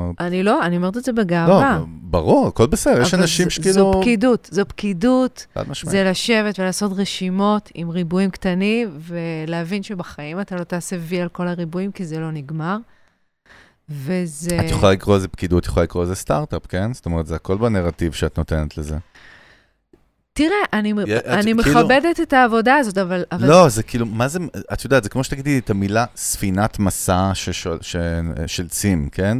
אומרת, אני לא, אני אומרת את זה לא, בגאווה. ברור, הכל בסדר, יש אנשים שכאילו... זו פקידות, זו פקידות, חד משמעית. זה לשבת ולעשות רשימות עם ריבועים קטנים, ולהבין שבחיים אתה לא תעשה וי על כל הריבועים, כי זה לא נגמר. וזה... את יכולה לקרוא לזה פקידות, יכולה לקרוא לזה סטארט-אפ, כן? זאת אומרת, זה הכל בנרטיב שאת נותנת לזה. תראה, אני, את- אני כאילו- מכבדת את העבודה הזאת, אבל... אבל לא, זה כאילו, מה זה, את יודעת, זה כמו שתגידי את המילה ספינת מסע ששול- ש- של צים, כן?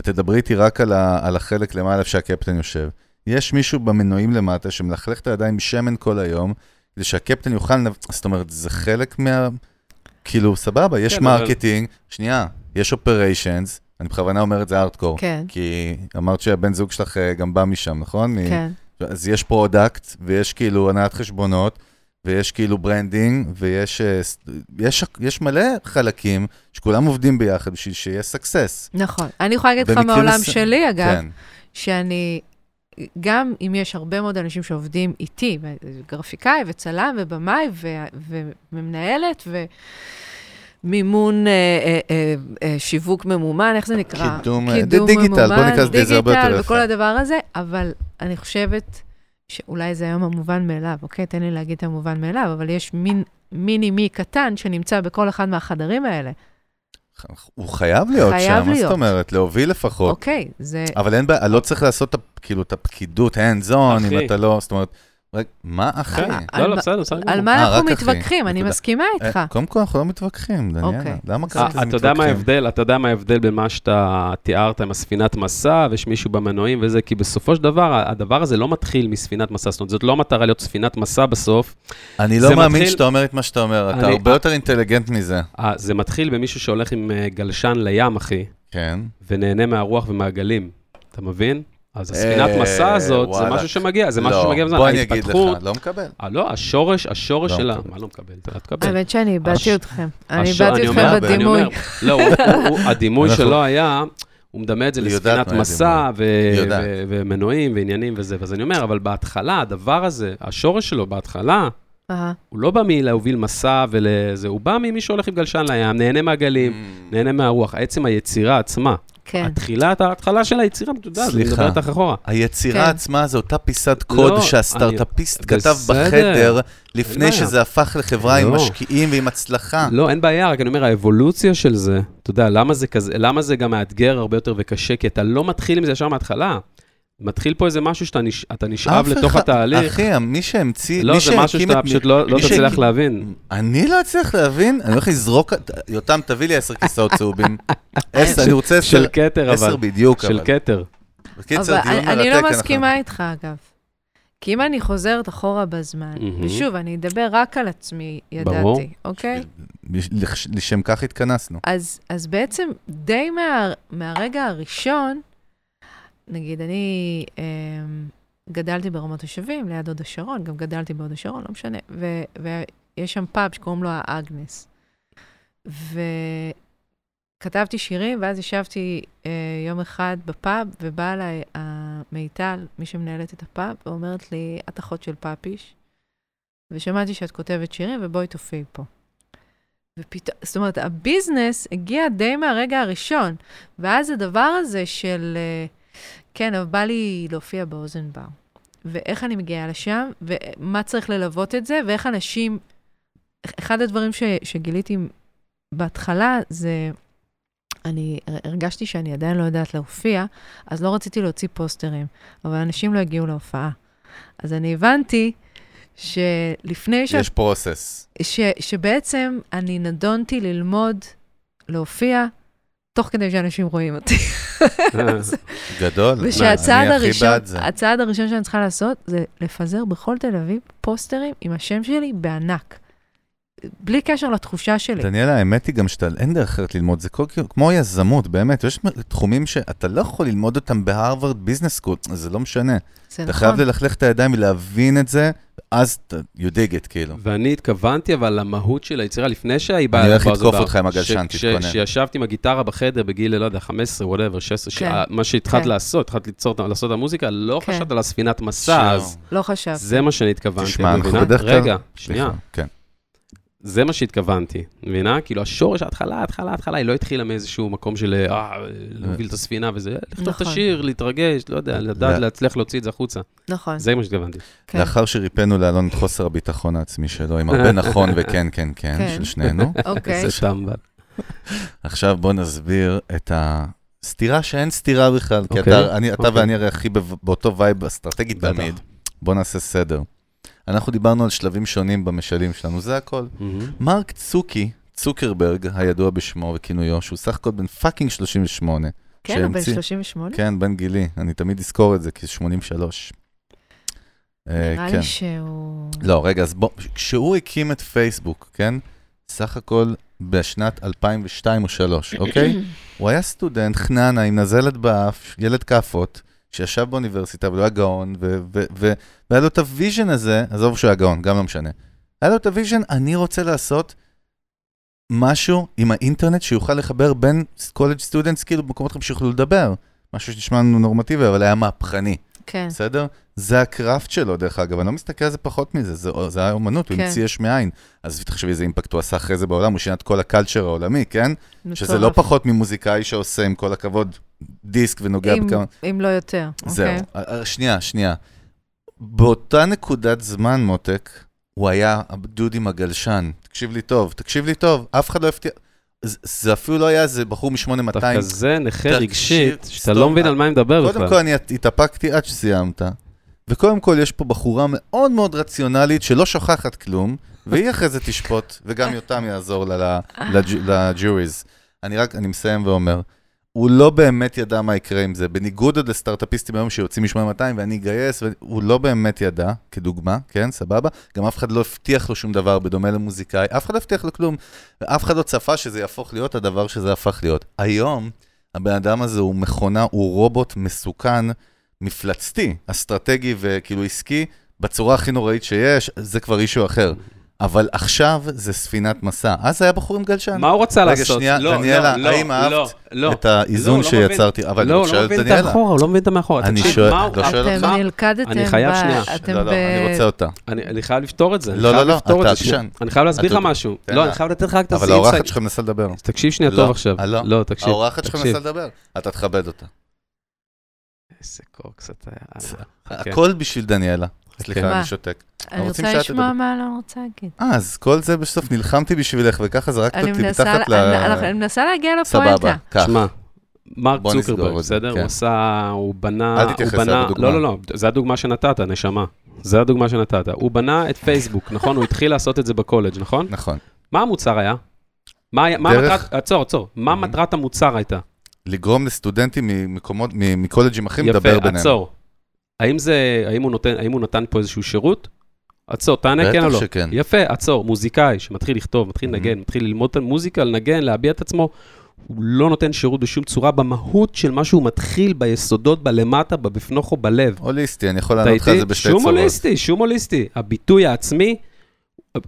ותדברי איתי רק על, ה, על החלק למעלה איפה שהקפטן יושב. יש מישהו במנועים למטה שמלכלך את הידיים בשמן כל היום, כדי שהקפטן יוכל, לנב- זאת אומרת, זה חלק מה... כאילו, סבבה, יש כן, אבל- marketing, שנייה, יש operations, אני בכוונה אומר את זה ארטקור, כן, כי אמרת שהבן זוג שלך אה, גם בא משם, נכון? מ- כן. אז יש product, ויש כאילו הנעת חשבונות, ויש כאילו branding, ויש אה, יש, יש מלא חלקים שכולם עובדים ביחד בשביל שיהיה סקסס. נכון. אני יכולה להגיד לך מהעולם מס- שלי, אגב, כן. שאני, גם אם יש הרבה מאוד אנשים שעובדים איתי, גרפיקאי וצלם ובמאי ו- ו- ומנהלת ומימון אה, אה, אה, אה, שיווק ממומן, איך זה נקרא? קידום, אה, דיגיטל, בוא נקרא לזה, זה הרבה יותר דיגיטל יפה. וכל הדבר הזה, אבל אני חושבת שאולי זה היום המובן מאליו, אוקיי? תן לי להגיד את המובן מאליו, אבל יש מין מיני מי קטן שנמצא בכל אחד מהחדרים האלה. הוא חייב להיות חייב שם, מה זאת להיות. אומרת? להוביל לפחות. אוקיי, זה... אבל אין בעיה, לא צריך לעשות כאילו את הפקידות hands on, אם. אתה לא, זאת אומרת, מה אחי? על לא, לא, בסדר, בסדר. על. מה אה, אנחנו מתווכחים? אני. מסכימה איתך. אה, קודם כל, אנחנו לא מתווכחים, דניאלה. אוקיי. למה אה, קראת לזה אתה יודע מה מתווכחים? ההבדל? אתה יודע מה ההבדל בין מה שאתה תיארת עם הספינת מסע, ויש מישהו במנועים וזה, כי בסופו של דבר, הדבר הזה לא מתחיל מספינת מסע, זאת אומרת, זאת לא מטרה להיות ספינת מסע בסוף, אני לא מאמין שאתה אומר את מה שאתה אומר, אתה הרבה יותר אינטליגנט מזה. אה, זה מתחיל במישהו שהולך עם אה, גלשן לים, אחי, כן. ונהנה מהרוח ומהגלים, אתה מבין? אז הספינת אה, מסע הזאת, זה. משהו שמגיע, זה משהו לא, שמגיע בזמן, בוא אני אגיד לך, לא מקבל. אה, לא, השורש, השורש לא שלה. מה לא מקבל? אתה תקבל. האמת שאני איבדתי אתכם. אני איבדתי אתכם אני בדימוי. אומר, לא, הדימוי שלו היה, הוא מדמה את זה לספינת מסע ומנועים ועניינים וזה, אז אני אומר, אבל בהתחלה, הדבר הזה, השורש שלו בהתחלה. הוא לא בא מלהוביל מסע ולזה, הוא בא ממי שהולך עם גלשן לים, נהנה מהגלים, Mm. נהנה מהרוח. עצם היצירה עצמה, כן. התחילת, ההתחלה של היצירה, אתה יודע, אני סליחה. מדבר איתך אחורה. היצירה כן. עצמה זה אותה פיסת קוד לא, שהסטארט-אפיסט אני- כתב בסדר. בחדר, לפני. שזה הפך לחברה עם לא. משקיעים ועם הצלחה. לא, אין בעיה, רק אני אומר, האבולוציה של זה, אתה יודע, למה זה כזה, למה זה גם מאתגר הרבה יותר וקשה? כי אתה לא מתחיל עם זה ישר מההתחלה. מתחיל פה איזה משהו שאתה נש... נשאב לתוך אחד- התהליך. אחי, מי שהמציא, לא, מי זה משהו שאתה את- פשוט לא לא תצליח שהקים- להבין. אני לא אצליח להבין, אני הולך לזרוק, יותם, תביא לי עשר כיסאות צהובים. עשר, אני רוצה של עשר, כתר, עשר אבל. בדיוק, של אבל. כתר. בקיצר, דיון אני- מרתק. אני לא אנחנו- מסכימה איתך, אגב. כי אם אני חוזרת אחורה בזמן, מהמם. ושוב, אני אדבר רק על עצמי, ברור. ידעתי, אוקיי? לש- לשם כך התכנסנו. אז, אז בעצם די מה, מהרגע הראשון, נגיד, אני אה, גדלתי ברמות השבים, ליד הוד השרון, גם גדלתי בהוד השרון, לא משנה, ו, ויש שם פאב שקוראים לו האגנס. וכתבתי שירים, ואז ישבתי אה, יום אחד בפאב, ובאה אליי המיטל, מי שמנהלת את הפאב, ואומרת לי, את אחות של פאפיש, ושמעתי שאת כותבת שירים, ובואי תופיעי פה. ופתאום, זאת אומרת, ה business הגיע די מהרגע הראשון, ואז הדבר הזה של, אה, כן, אבל בא לי להופיע באוזןבר, ואיך אני מגיעה לשם, ומה צריך ללוות את זה, ואיך אנשים, אחד הדברים ש, שגיליתי בהתחלה זה, אני הרגשתי שאני עדיין לא יודעת להופיע, אז לא רציתי להוציא פוסטרים, אבל אנשים לא הגיעו להופעה. אז אני הבנתי שלפני שאת יש פרוסס. ש, שבעצם אני נדונתי ללמוד, להופיע, תוך כדי שאנשים רואים אותי. גדול. ושהצעד הכי הראשון. הצעד הראשון שאני צריכה לעשות, זה לפזר בכל תל אביב פוסטרים עם השם שלי בענק. בלי קשר לתחושה שלי. דניאלה, האמת היא גם שאתה, אין דרך אחרת ללמוד, זה כל, כמו יזמות, באמת, יש תחומים שאתה לא יכול ללמוד אותם ב Harvard Business School, זה לא משנה. זה אתה נכון. חייב ללכלך את הידיים ולהבין את זה, אז אתה dig it, כאילו. ואני התכוונתי אבל למהות של היצירה, לפני שהיא באה... אני הולך לתקוף. אותך עם הגלשן, תתכונן. שישבתי עם הגיטרה בחדר בגיל, לא יודע, 15, whatever, 16, כן. ש- מה שהתחלת כן. לעשות, התחלת ליצור, לעשות את המוזיקה, לא כן. חשבת על הספינת מסע, אז לא חשבתי. זה מה שאני התכוונתי, תשמע, את אנחנו? בדרך כלל... רגע, שנייה. כן. זה מה שהתכוונתי, מבינה? כאילו השורש, ההתחלה, ההתחלה, ההתחלה, היא לא התחילה מאיזשהו מקום של אה, להוביל את הספינה וזה, לכתוב את נכון. השיר, להתרגש, לא יודע, לדעת לא. להצליח להוציא את זה החוצה. נכון. זה מה שהתכוונתי. כן. לאחר שריפאנו לאלון את חוסר הביטחון העצמי שלו, עם הרבה נכון וכן, כן, כן, כן. של שנינו. אוקיי. זה טמבל. עכשיו בוא נסביר את הסתירה שאין סתירה בכלל, כי אוקיי, אתה אני- אתה אוקיי. ואני הרי הכי באותו vibe אסטרטגי בטח. תמיד. בוא נעשה סדר. אנחנו דיברנו על שלבים שונים במשלים שלנו, זה הכל. מהמם. מרק צוקי, צוקרברג, הידוע בשמו וכינויו, שהוא סך הכל בן fucking 38. כן, הוא בן שהמציא- 38? כן, בן גילי, אני תמיד אזכור את זה, כי 83. אה, נראה כן. לי שהוא... לא, רגע, אז בוא, כשהוא הקים את פייסבוק, כן? סך הכל בשנת 2002 או 2003, אוקיי? הוא היה סטודנט, חננה, עם נזלת באף, ילד כאפות, שישב באוניברסיטה, אבל הוא היה גאון, והיה לו את ה vision הזה, עזוב שהוא היה גאון, גם לא משנה. היה לו את ה vision, אני רוצה לעשות משהו עם האינטרנט שיוכל לחבר בין college students, כאילו במקומות שיוכלו לדבר. משהו שנשמע לנו נורמטיבי, אבל היה מהפכני. כן. בסדר? זה ה craft שלו, דרך אגב, אני לא מסתכל על זה פחות מזה, זה, זה היה אומנות, הוא כן. המציא יש מאין. אז תחשבי איזה impact הוא עשה אחרי זה בעולם, הוא שינה את כל ה culture העולמי, כן? שזה לא מטורף. פחות ממוזיקאי שעושה, עם כל הכבוד, דיסק ונוגע אם- בכמה... אם לא יותר. זהו. אוקיי? אה, אה, שנייה, שנייה. באותה נקודת זמן, מותק, הוא היה הדוד עם הגלשן. תקשיב לי טוב, תקשיב לי טוב, אף אחד לא הפתיע... זה, זה אפילו לא היה איזה בחור אתה מ-8200. כזה נכה רגשית, שאתה. לא מבין על מה אני מדבר קודם בכלל. כל, אני התאפקתי עד שסיימת. וקודם כל, יש פה בחורה מאוד מאוד רציונלית שלא שוכחת כלום, והיא אחרי זה תשפוט, וגם יותם יעזור לה לג'וריז. אני רק, אני מסיים ואומר, הוא לא באמת ידע מה יקרה עם זה, בניגוד עוד לסטארט-אפיסטים היום שיוצאים מ-8200 ואני אגייס, הוא לא באמת ידע, כדוגמה, כן, סבבה? גם אף אחד לא הבטיח לו שום דבר, בדומה למוזיקאי, אף אחד לא הבטיח לו כלום, ואף אחד לא צפה שזה יהפוך להיות הדבר שזה הפך להיות. היום, הבן אדם הזה הוא מכונה, הוא רובוט מסוכן, מפלצתי, אסטרטגי וכאילו עסקי, בצורה הכי נוראית שיש, זה כבר אישו אחר. אבל עכשיו זה ספינת מסע. אז היה בחור עם גלשן. מה הוא רצה רגע, לעשות? שנייה, לא, דניאלה, לא, האם לא, אהבת לא, לא. את האיזון לא, הוא לא שיצרתי, אבל לא, אני הוא שואל לא את מבין את דניאלה. האחורה, הוא לא מבין את המאחורה. אני שואל- הוא- לא שואל אתם אותך? נלכדתם אני חייב ב- שנייה. אתם לא, לא, ב- אני רוצה אותה. אני אני חייב לפתור את זה. לא, לא, לא, את אתה. עקשן. אני חייב להסביר לך משהו. לא. אני חייב לתת לך רק את אבל הסאינסייד. האורחת שלך מנסה לדבר. תקשיב שנייה לא, טוב עכשיו. אה, לא. לא, תקשיב. האורחת שלך. מנסה לדבר. אתה תכבד אותה. איזה קוקס אתה... זה- חכה. הכל בשביל דניאלה. סליחה? אני שותק. אני רוצים רוצה לשמוע. מה אני רוצה להגיד. אה, אז כל זה בסוף נלחמתי בשבילך, וככה זרקת אותי מתחת ל... אני- מנסה להגיע סבבה, לפואנטה. קח. שמע, מרק צוקרברג, בסדר? כן. הוא עשה, הוא בנה... אל תתייחס בדוגמה. לא, לא, לא, זה הדוגמה שנתת, נשמה. זה הדוגמה שנתת. הוא בנה את פייסבוק, נכון? הוא התחיל לעשות את זה בקולג', נכון? נכון. מה המוצר היה? מה מטרת... עצור, עצור. מה. מטרת המוצר הייתה? לגרום לסטודנטים ממקומות, מקולג'ים אחרים לדבר יפה, ביניהם. עצור. האם זה, האם הוא נותן, האם הוא נתן פה איזשהו שירות? עצור, תענה כן או בטח לא. שכן. יפה, עצור, מוזיקאי שמתחיל לכתוב, מתחיל Mhm. לנגן, מתחיל ללמוד את המוזיקה, לנגן, להביע את עצמו, הוא לא נותן שירות בשום צורה במהות של מה שהוא מתחיל ביסודות, בלמטה, בבפנוכו, בלב. הוליסטי, אני יכול לענות לך על? זה בשתי שום צורות. הוליסטי, שום הוליסטי. הביטוי העצמי,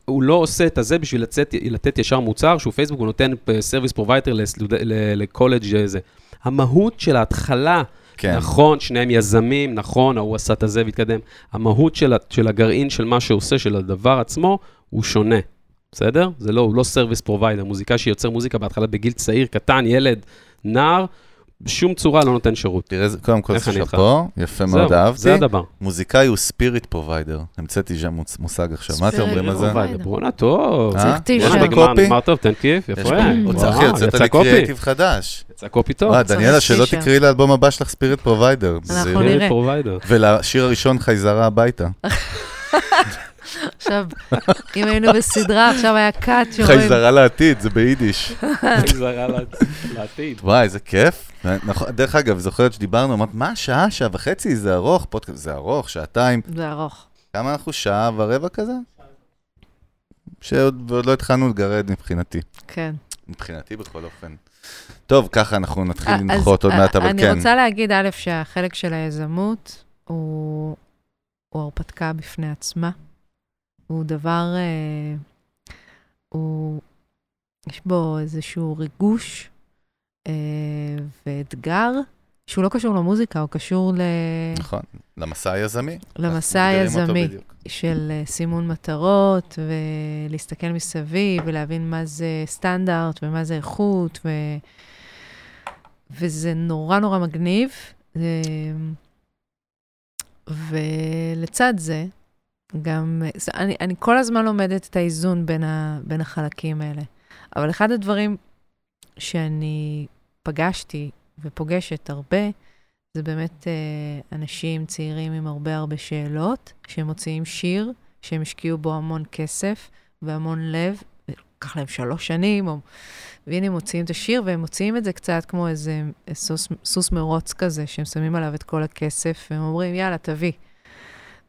הוא לא עושה את הזה בשביל לצאת, לתת ישר מוצר, שהוא פייסבוק, הוא נותן service provider לקולג' זה. המהות של ההתחלה, כן. נכון, שניהם יזמים, נכון, ההוא עשה את הזה והתקדם. המהות של, של הגרעין של מה שעושה, של הדבר עצמו, הוא שונה. בסדר? זה לא, הוא לא service provider, מוזיקאי שיוצר מוזיקה בהתחלה בגיל צעיר, קטן, ילד, נער, בשום צורה לא נותן שירות. תראה, זה- קודם כל? שאפו, יפה מאוד, אהבתי. זה הדבר. מוזיקאי הוא spirit provider. המצאתי שם מושג עכשיו. מה אתם אומרים על זה? provider. בואנה, טוב. אה? צריך יש נגמר, קופי? נגמר טוב, תן כיף, יפה. פה- וואו, הוצא- אחי, וואו, הוצאת יצא לי. קריאייטיב חדש. יצא קופי טוב. דניאלה, שלא. תקראי לאלבום הבא שלך spirit provider. אנחנו נראה. provider. ולשיר הראשון חייזרה הביתה. עכשיו, אם היינו בסדרה, עכשיו היה cut שרואים... חייזרה לעתיד, זה ביידיש. חזרה לעתיד. וואי, איזה כיף. נכון, דרך אגב, זוכרת שדיברנו, אמרת, מה, שעה, שעה וחצי, זה ארוך, פודקאסט, זה ארוך, שעתיים. זה ארוך. כמה אנחנו, שעה ורבע כזה? שעוד לא התחלנו לגרד מבחינתי. כן. מבחינתי בכל אופן. טוב, ככה אנחנו נתחיל לנחות עוד מעט, אבל אני כן. רוצה להגיד, א', שהחלק של היזמות הוא הרפתקה בפני עצמה. הוא דבר, אה, הוא, יש בו איזשהו ריגוש אה, ואתגר, שהוא לא קשור למוזיקה, הוא קשור ל, נכון, למסע היזמי. למסע היזמי. של אה, סימון מטרות, ולהסתכל מסביב, ולהבין מה זה סטנדרט, ומה זה איכות, ו... וזה נורא נורא מגניב. אה, ולצד זה, גם, אני, אני כל הזמן לומדת את האיזון בין, ה, בין החלקים האלה. אבל אחד הדברים שאני פגשתי ופוגשת הרבה, זה באמת אה, אנשים צעירים עם הרבה הרבה שאלות, שמוציאים שיר, שהם השקיעו בו המון כסף והמון לב, לקח להם שלוש שנים, או... והנה הם מוציאים את השיר, והם מוציאים את זה קצת כמו איזה סוס, סוס מרוץ כזה, שהם שמים עליו את כל הכסף, והם אומרים, יאללה, תביא.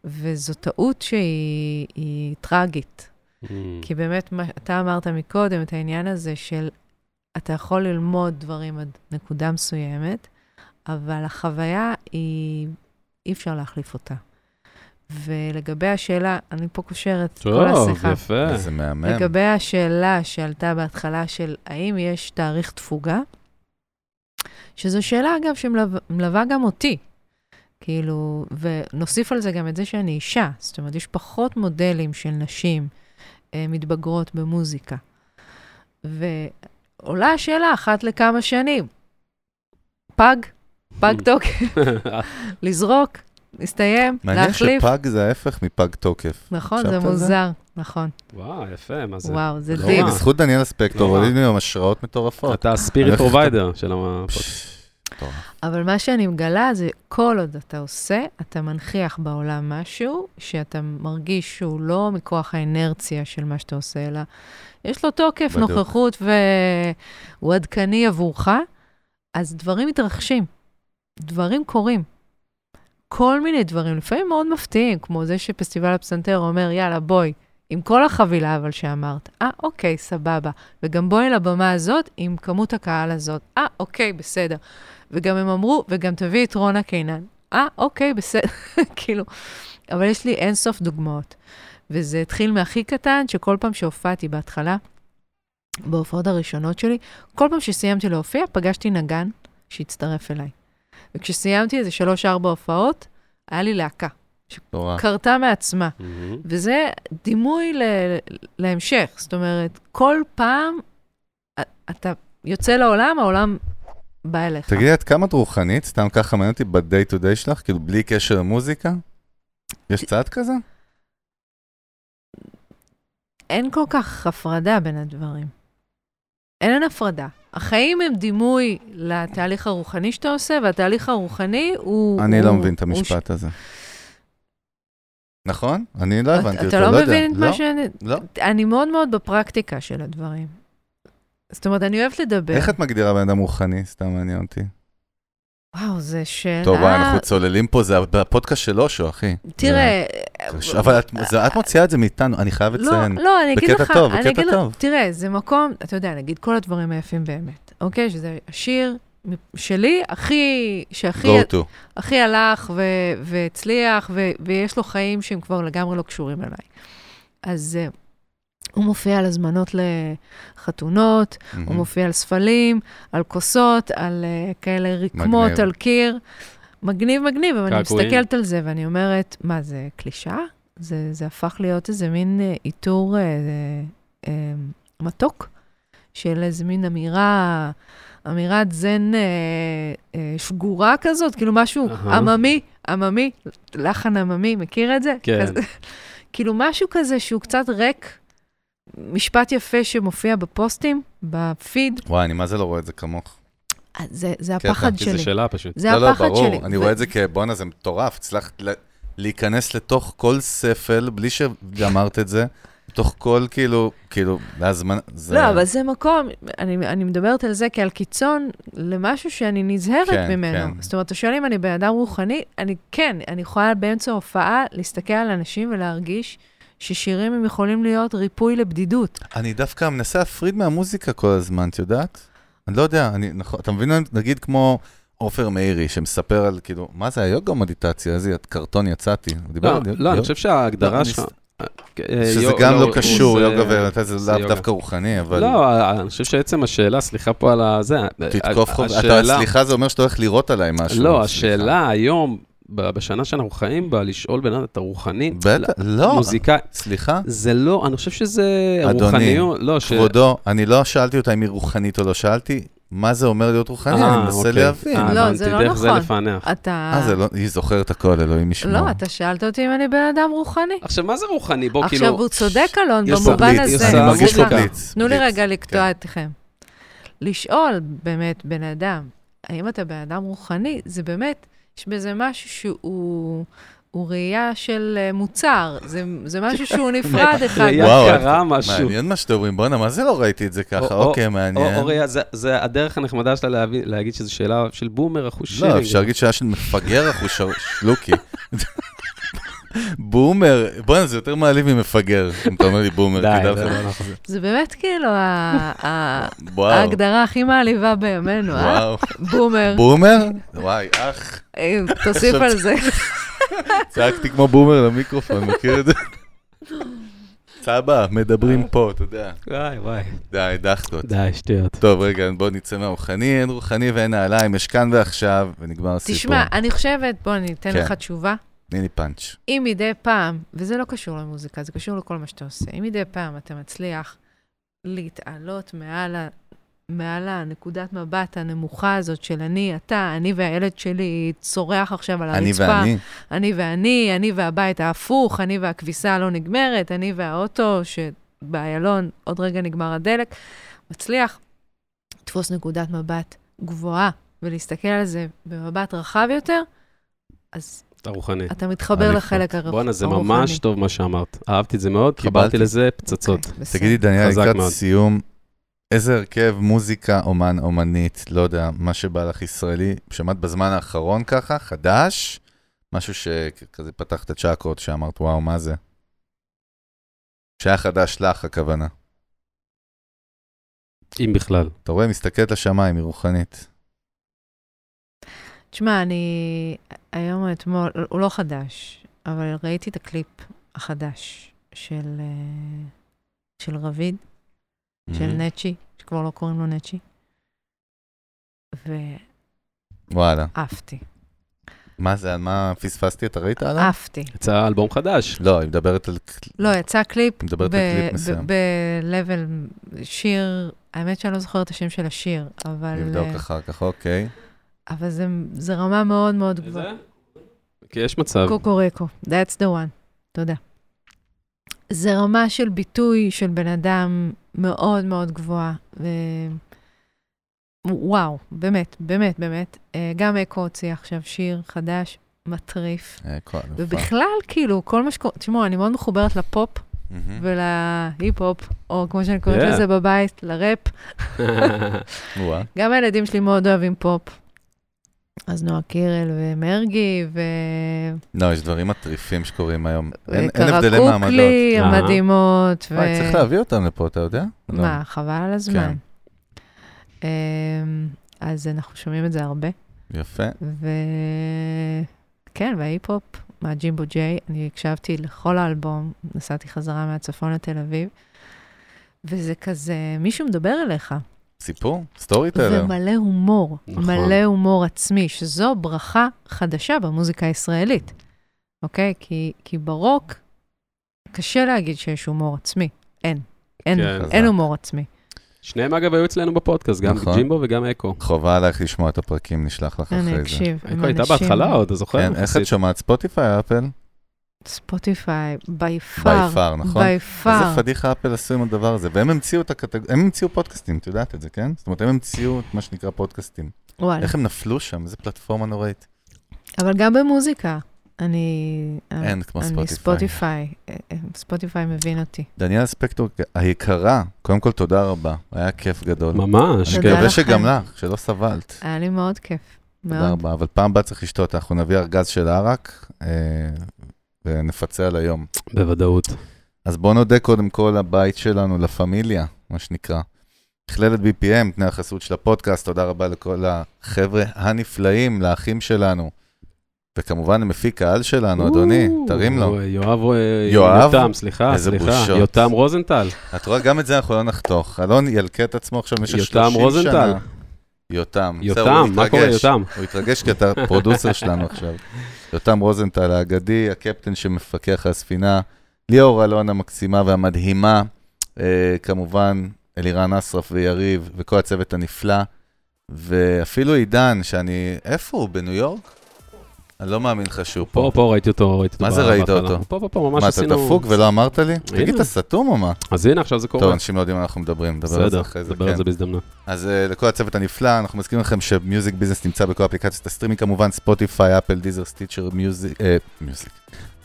וזו טעות שהיא היא טרגית. Mm. כי באמת, מה, אתה אמרת מקודם את העניין הזה של אתה יכול ללמוד דברים עד נקודה מסוימת, אבל החוויה היא, אי אפשר להחליף אותה. ולגבי השאלה, אני פה קושרת את כל טוב, השיחה. יפה. איזה מהמם. לגבי השאלה שעלתה בהתחלה של האם יש תאריך תפוגה, שזו שאלה, אגב, שמלווה גם אותי. כאילו, ונוסיף על זה גם את זה שאני אישה. זאת אומרת, יש פחות מודלים של נשים אה, מתבגרות במוזיקה. ועולה השאלה אחת לכמה שנים, פג, פג תוקף, לזרוק, להסתיים, מעניין להחליף. שפג זה ההפך מפג תוקף. נכון, זה על זה? מוזר, נכון. וואו, יפה, מה זה? וואו, זה לא. רע. בזכות דניאל ספקטור, לא רע. עולים לי היום השראות מטורפות. אתה ה spirit provider של הפודקאסט. אבל מה שאני מגלה זה, כל עוד אתה עושה, אתה מנכיח בעולם משהו שאתה מרגיש שהוא לא מכוח האינרציה של מה שאתה עושה, אלא יש לו תוקף, בדיוק. נוכחות והוא עדכני עבורך, אז דברים מתרחשים, דברים קורים. כל מיני דברים, לפעמים מאוד מפתיעים, כמו זה שפסטיבל הפסנתר אומר, יאללה, בואי, עם כל החבילה אבל שאמרת, אה, אוקיי, סבבה. וגם בואי לבמה הזאת עם כמות הקהל הזאת, אה, אוקיי, בסדר. וגם הם אמרו, וגם תביאי את רונה קינן. אה, אוקיי, בסדר, כאילו, אבל יש לי אינסוף דוגמאות. וזה התחיל מהכי קטן, שכל פעם שהופעתי בהתחלה, בהופעות הראשונות שלי, כל פעם שסיימתי להופיע, פגשתי נגן שהצטרף אליי. וכשסיימתי איזה שלוש-ארבע הופעות, היה לי להקה, מטורף. קרתה מעצמה. מהמם. וזה דימוי ל- להמשך. זאת אומרת, כל פעם אתה יוצא לעולם, העולם בא אליך. תגידי, את כמה את רוחנית? סתם ככה מעניין אותי ב-day to day שלך, כאילו בלי קשר למוזיקה? יש צעד כזה? אין כל כך הפרדה בין הדברים. אין הפרדה. החיים הם דימוי לתהליך הרוחני שאתה עושה, והתהליך הרוחני הוא... אני הוא- לא מבין את הוא המשפט הזה. נכון? אני לא הבנתי אותו, אתה לא לא יודע. מבין את לא, מה שאני... לא. אני מאוד מאוד בפרקטיקה של הדברים. זאת אומרת, אני אוהבת לדבר. איך את מגדירה בן אדם רוחני? סתם מעניין אותי. וואו, זו שאלה... טוב, אנחנו צוללים פה, זה בפודקאסט של אושו, אחי. תראה... זה- אבל את- זה- את מוציאה את זה מאיתנו, אני חייב לא, לציין. לא, אני אגיד בקטע לך, טוב, בקטע אגיד לך- טוב. תראה, זה מקום, אתה יודע, נגיד כל הדברים היפים באמת, אוקיי? שזה השיר שלי, הכי, שהכי go to. הכי הלך ו- והצליח, ו- ויש לו חיים שהם כבר לגמרי לא קשורים אליי. אז uh, הוא מופיע על הזמנות לחתונות, הוא מהמם. מופיע על ספלים, על כוסות, על uh, כאלה רקמות, מגניב. על קיר. מגניב, מגניב, אבל אני. מסתכלת על זה ואני אומרת, מה, זה קלישאה? זה, זה הפך להיות איזה מין uh, עיטור uh, uh, מתוק של איזה מין אמירה, אמירת זן uh, uh, שגורה כזאת, כאילו משהו אהה. עממי, עממי, לחן עממי, מכיר את זה? כן. כזה, כאילו משהו כזה שהוא קצת ריק, משפט יפה שמופיע בפוסטים, בפיד, וואי, אני מה זה לא רואה את זה כמוך. אז זה, זה קטע, הפחד כי זו שלי. שאלה פשוט. זה לא, לא, הפחד ברור, שלי. אני ו- רואה את זה כבואנה, זה מטורף. הצלחת ל- להיכנס לתוך כל ספל, בלי שאמרת את זה, לתוך כל, כאילו, כאילו, להזמנה. זה- לא, אבל זה מקום, אני, אני מדברת על זה כעל קיצון למשהו שאני נזהרת כן, ממנו. כן. זאת אומרת, אתה שואל אם אני בן אדם רוחני, אני כן, אני יכולה באמצע ההופעה להסתכל על אנשים ולהרגיש ששירים הם יכולים להיות ריפוי לבדידות. אני דווקא מנסה להפריד מהמוזיקה כל הזמן, את יודעת? אני לא יודע, אני, נכון, אתה מבין, נגיד כמו עופר מאירי, שמספר על, כאילו, מה זה היוגה מדיטציה? איזה קרטון יצאתי. לא, יוגה? לא, אני חושב לא, שההגדרה אני שלך... ס- אה, שזה גם לא הוא- קשור, יוגה ומדיטציה זה לאו. דווקא רוחני, אבל לא, אני חושב שעצם השאלה, סליחה פה על הזה, תתקוף חוב. סליחה, זה אומר שאתה הולך לירות עליי משהו. לא. השאלה היום, בשנה שאנחנו חיים בה, לשאול בן אדם, אתה רוחני? בטח, לא, מוזיקאי, סליחה, זה לא, אני חושב שזה אדוני, רוחניות, לא, ש... כבודו, אני לא שאלתי אותה אם היא רוחנית או לא, שאלתי מה זה אומר להיות רוחני, אה, אני מנסה אוקיי. להבין. אה, לא, זה לא דרך זה נכון. לפענח. אתה... אה, זה לא, היא זוכרת הכל, אלוהים ישמור. לא, אתה שאלת אותי אם אני בן אדם רוחני. עכשיו, מה זה רוחני? בוא, עכשיו, כאילו... הוא צודק, אלון, במובן הזה. אני מרגיש מוזיקה. בליץ. תנו לי. רגע לקטוע אתכם. לשאול באמת בן אדם האם אתה בן אדם רוחני, זה באמת, יש בזה משהו שהוא... הוא ראייה של אה, מוצר, זה, זה משהו שהוא נפרד אחד. ראייה וואו, קרה משהו. מעניין מה שאתם אומרים, בואנה, מה זה לא ראיתי את זה ככה? או- אוקיי, או- מעניין. או ראייה, זה- זה הדרך הנחמדה שלה להגיד שזו שאלה של בומר אחוז לא, אפשר להגיד שהיה של מפגר אחוש שלוקי. בומר, בואנה, זה יותר מעליב ממפגר, אם אתה אומר לי בומר, זה לך. לא נכון. זה באמת כאילו ההגדרה הכי מעליבה בימינו, אה? בומר. בומר? וואי, אח. אה, תוסיף על זה. צעקתי כמו בומר למיקרופון, מכיר את זה? סבא, מדברים פה, אתה יודע. וואי, וואי. די, דחקות. די, שטויות. טוב, רגע, בוא נצא מהרוחני, אין רוחני ואין נעליים, יש כאן ועכשיו, ונגמר הסיפור. תשמע, אני חושבת, בוא, אני אתן כן. לך תשובה. תני לי פאנץ'. אם מדי פעם, וזה לא קשור למוזיקה, זה קשור לכל מה שאתה עושה, אם מדי פעם אתה מצליח להתעלות מעל, ה, מעל הנקודת מבט הנמוכה הזאת של אני, אתה, אני והילד שלי צורח עכשיו על הרצפה. אני ואני. אני ואני, אני והבית ההפוך, אני והכביסה הלא נגמרת, אני והאוטו שבאיילון עוד רגע נגמר הדלק. מצליח לתפוס נקודת מבט גבוהה ולהסתכל על זה במבט רחב יותר, אז אתה רוחני. אתה מתחבר לחלק הרוחני. בואנה, זה ממש טוב מה שאמרת. אהבתי את זה מאוד, חיברתי קיבלתי. לזה פצצות. אוקיי. תגידי, דניאל, לקראת. סיום, איזה הרכב, מוזיקה, אומן, אומנית, לא יודע, מה שבא לך ישראלי, שמעת בזמן האחרון ככה, חדש? משהו שכזה פתח את הצ'קרות, שאמרת, וואו, מה זה? שהיה חדש לך, הכוונה. אם בכלל. אתה רואה, מסתכלת לשמיים, היא רוחנית. תשמע, אני היום או אתמול, הוא לא חדש, אבל ראיתי את הקליפ החדש של, אה, של רביד, של מהמם. נצ'י, שכבר לא קוראים לו נצ'י, וואלה. ועפתי, מה זה, על מה פספסתי? אתה ראית עליו? עפתי. יצא אלבום חדש. לא, היא מדברת על... לא, יצא קליפ היא מדברת על קליפ מסוים. ב-level שיר, האמת שאני לא זוכרת את השם של השיר, אבל, נבדוק אה, אחר כך, אוקיי. אבל זה, זה רמה מאוד מאוד גבוהה. כי יש מצב. קוקוריקו, that's the one. תודה. זה רמה של ביטוי של בן אדם מאוד מאוד גבוהה. ו... וואו, באמת, באמת, באמת. אה, גם אקו הוציא עכשיו שיר חדש, מטריף. כל אלופה. ובכלל, כאילו, כל מה שקורה... תשמעו, אני מאוד מחוברת לפופ מהמם. ולהיפ-הופ, או כמו שאני קוראת Yeah. לזה בבית, לראפ. גם הילדים שלי מאוד אוהבים פופ. אז נועה קירל ומרגי, ו... לא, יש דברים מטריפים שקורים היום. אין אין הבדלי מעמדות. קרקוקלי אה. המדהימות. ו- וואי, צריך להביא אותם לפה, אתה יודע? לא. מה, חבל על הזמן. אמ, אז אנחנו שומעים את זה הרבה. יפה. וכן, וההיפ-הופ מהג'ימבו ג'יי, אני הקשבתי לכל האלבום, נסעתי חזרה מהצפון לתל אביב, וזה כזה, מישהו מדבר אליך, סיפור? storyteller. ומלא הומור, נכון. מלא הומור עצמי, שזו ברכה חדשה במוזיקה הישראלית, אוקיי? כי, כי ברוק, קשה להגיד שיש הומור עצמי. אין. אין, כן. אין. הומור עצמי. שניהם אגב היו אצלנו בפודקאסט, גם נכון. ג'ימבו וגם אקו. חובה עלייך לשמוע את הפרקים, נשלח לך אחרי אני זה. אקשיב. עם אקו הייתה בהתחלה עוד, אתה זוכר? כן, איך. את שומעת? ספוטיפיי, אפל? ספוטיפיי, by far. By far, נכון? by איזה far. פדיחה אפל עשו עם הדבר הזה. והם המציאו את הקטגוריה, הם המציאו פודקאסטים, את יודעת את זה, כן? זאת אומרת, הם המציאו את מה שנקרא פודקאסטים. וואלה. איך הם נפלו שם? איזה פלטפורמה נוראית. אבל גם במוזיקה, אני... אין כמו אני ספוטיפיי. ספוטיפיי. אה, אה, ספוטיפיי מבין אותי. דניאל ספקטור היקרה, קודם כל תודה רבה, היה כיף גדול. ממש, כן. מקווה. שגם לך, שלא סבלת. היה לי מאוד כיף. תודה מאוד. רבה, אבל פעם הבאה צריך לשתות, אנחנו נביא ארגז של ערק אה, ונפצה על היום. בוודאות. אז בואו נודה קודם כל לבית שלנו, לפמיליה, מה שנקרא. מכללת BPM, תנאי החסות של הפודקאסט, תודה רבה לכל החבר'ה הנפלאים, לאחים שלנו. וכמובן למפיק הקהל שלנו, אדוני, תרים לו. יואב, יואב? יותם, סליחה, סליחה. יותם רוזנטל. את רואה, גם את זה אנחנו לא נחתוך. אלון ילקה את עצמו עכשיו במשך 30 יותם שנה. רוזנטל. יותם. יותם, מה קורה. יותם? הוא התרגש כי אתה פרודוסר שלנו עכשיו. יותם רוזנטל האגדי, הקפטן שמפקח על הספינה, ליאור אלון המקסימה והמדהימה, אה, כמובן אלירן אסרף ויריב וכל הצוות הנפלא, ואפילו עידן, שאני... איפה הוא? בניו יורק? אני לא מאמין לך שהוא פה, פה. פה ראיתי אותו, ראיתי אותו. מה זה ראית. אותו? פה, פה, פה, ממש מה, אתה עשינו... דפוק ולא אמרת לי? תגיד, אתה סתום או מה? אז הנה, עכשיו זה טוב, קורה. אנשים לא יודעים על מה אנחנו מדברים, נדבר על זה בסדר, אחרי זה, נדבר על כן. זה בהזדמנות. אז uh, לכל הצוות הנפלא, אנחנו מזכירים לכם ש Music Business נמצא בכל אפליקציות הסטרימינג, כמובן ספוטיפיי, אפל, Deezer, Stitcher, music, אה, music,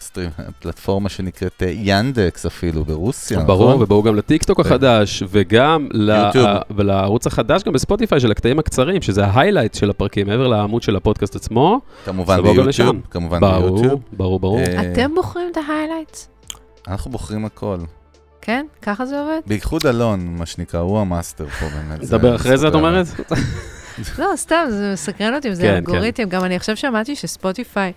stream, פלטפורמה שנקראת אה, Yandex אפילו, ברוסיה, ברור, נכון? ובואו גם לטיקטוק כן. החדש, וגם ל- יוטיוב. ה- ולערוץ החדש גם בספוטיפיי של הקטעים הקצרים, שזה ה highlight של הפרקים, מעבר לעמוד של הפודקאסט עצמו. כמובן ביוטיוב. כמובן ברור, ביוטיוב. ברור, ברור. אה, אתם בוחרים את ה highlights? אנחנו בוחרים הכל. כן? ככה זה עובד? בייחוד אלון, מה שנקרא, הוא המאסטר פה באמת. נדבר אחרי זה, את. אומרת? לא, סתם, זה מסקרן אותי, זה כן, אלגוריתם. גם אני עכשיו שמעתי שספוטיפיי,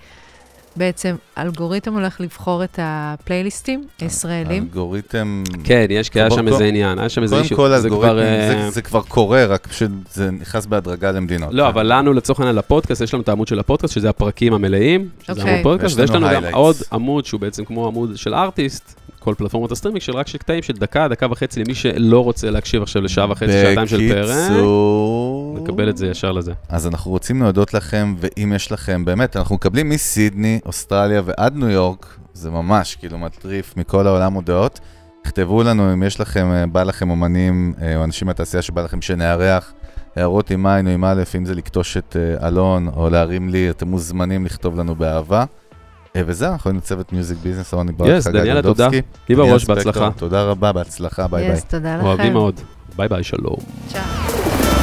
בעצם, אלגוריתם הולך לבחור את הפלייליסטים הישראלים. אלגוריתם... כן, יש, כי היה קודם שם כל- איזה עניין, היה שם איזה קודם issue. כל, זה כבר, אלגוריתמים, אה, זה- זה כבר קורה, רק שזה נכנס בהדרגה למדינות. לא, אבל לנו לצורך העניין לפודקאסט, יש לנו את העמוד של הפודקאסט, שזה הפרקים המלאים, שזה אוקיי. עמוד פודקאסט, ויש לנו גם. עוד עמוד שהוא בעצם כמו עמוד של artist, כל פלטפורמות הסטרימינג, של רק של קטעים של דקה, דקה וחצי, למי שלא רוצה להקשיב עכשיו לשעה וחצי, שעתיים של פרק, בקיצור... נקבל את זה ישר לזה. אז אנחנו רוצים להודות לכם, ואם יש לכם, באמת, אנחנו מקבלים מסידני, אוסטרליה ועד ניו יורק, זה ממש כאילו מטריף מכל העולם הודעות. תכתבו לנו אם יש לכם, אה, בא לכם אומנים אה, או אנשים מהתעשייה שבא לכם שנארח, הערות עם עין או עם א', אם זה לקטוש את אה, אלון או להרים לי, אתם מוזמנים לכתוב לנו באהבה. אה, וזהו, אנחנו היינו צוות Music Business, רוני ברק, Yes, חגי דניאלה, תודה. גולדובסקי. לי בראש, בהצלחה. תודה רבה, בהצלחה, ביי ביי. yes, תודה לכם. אוהבים מאוד. ביי ביי, שלום. צ'או.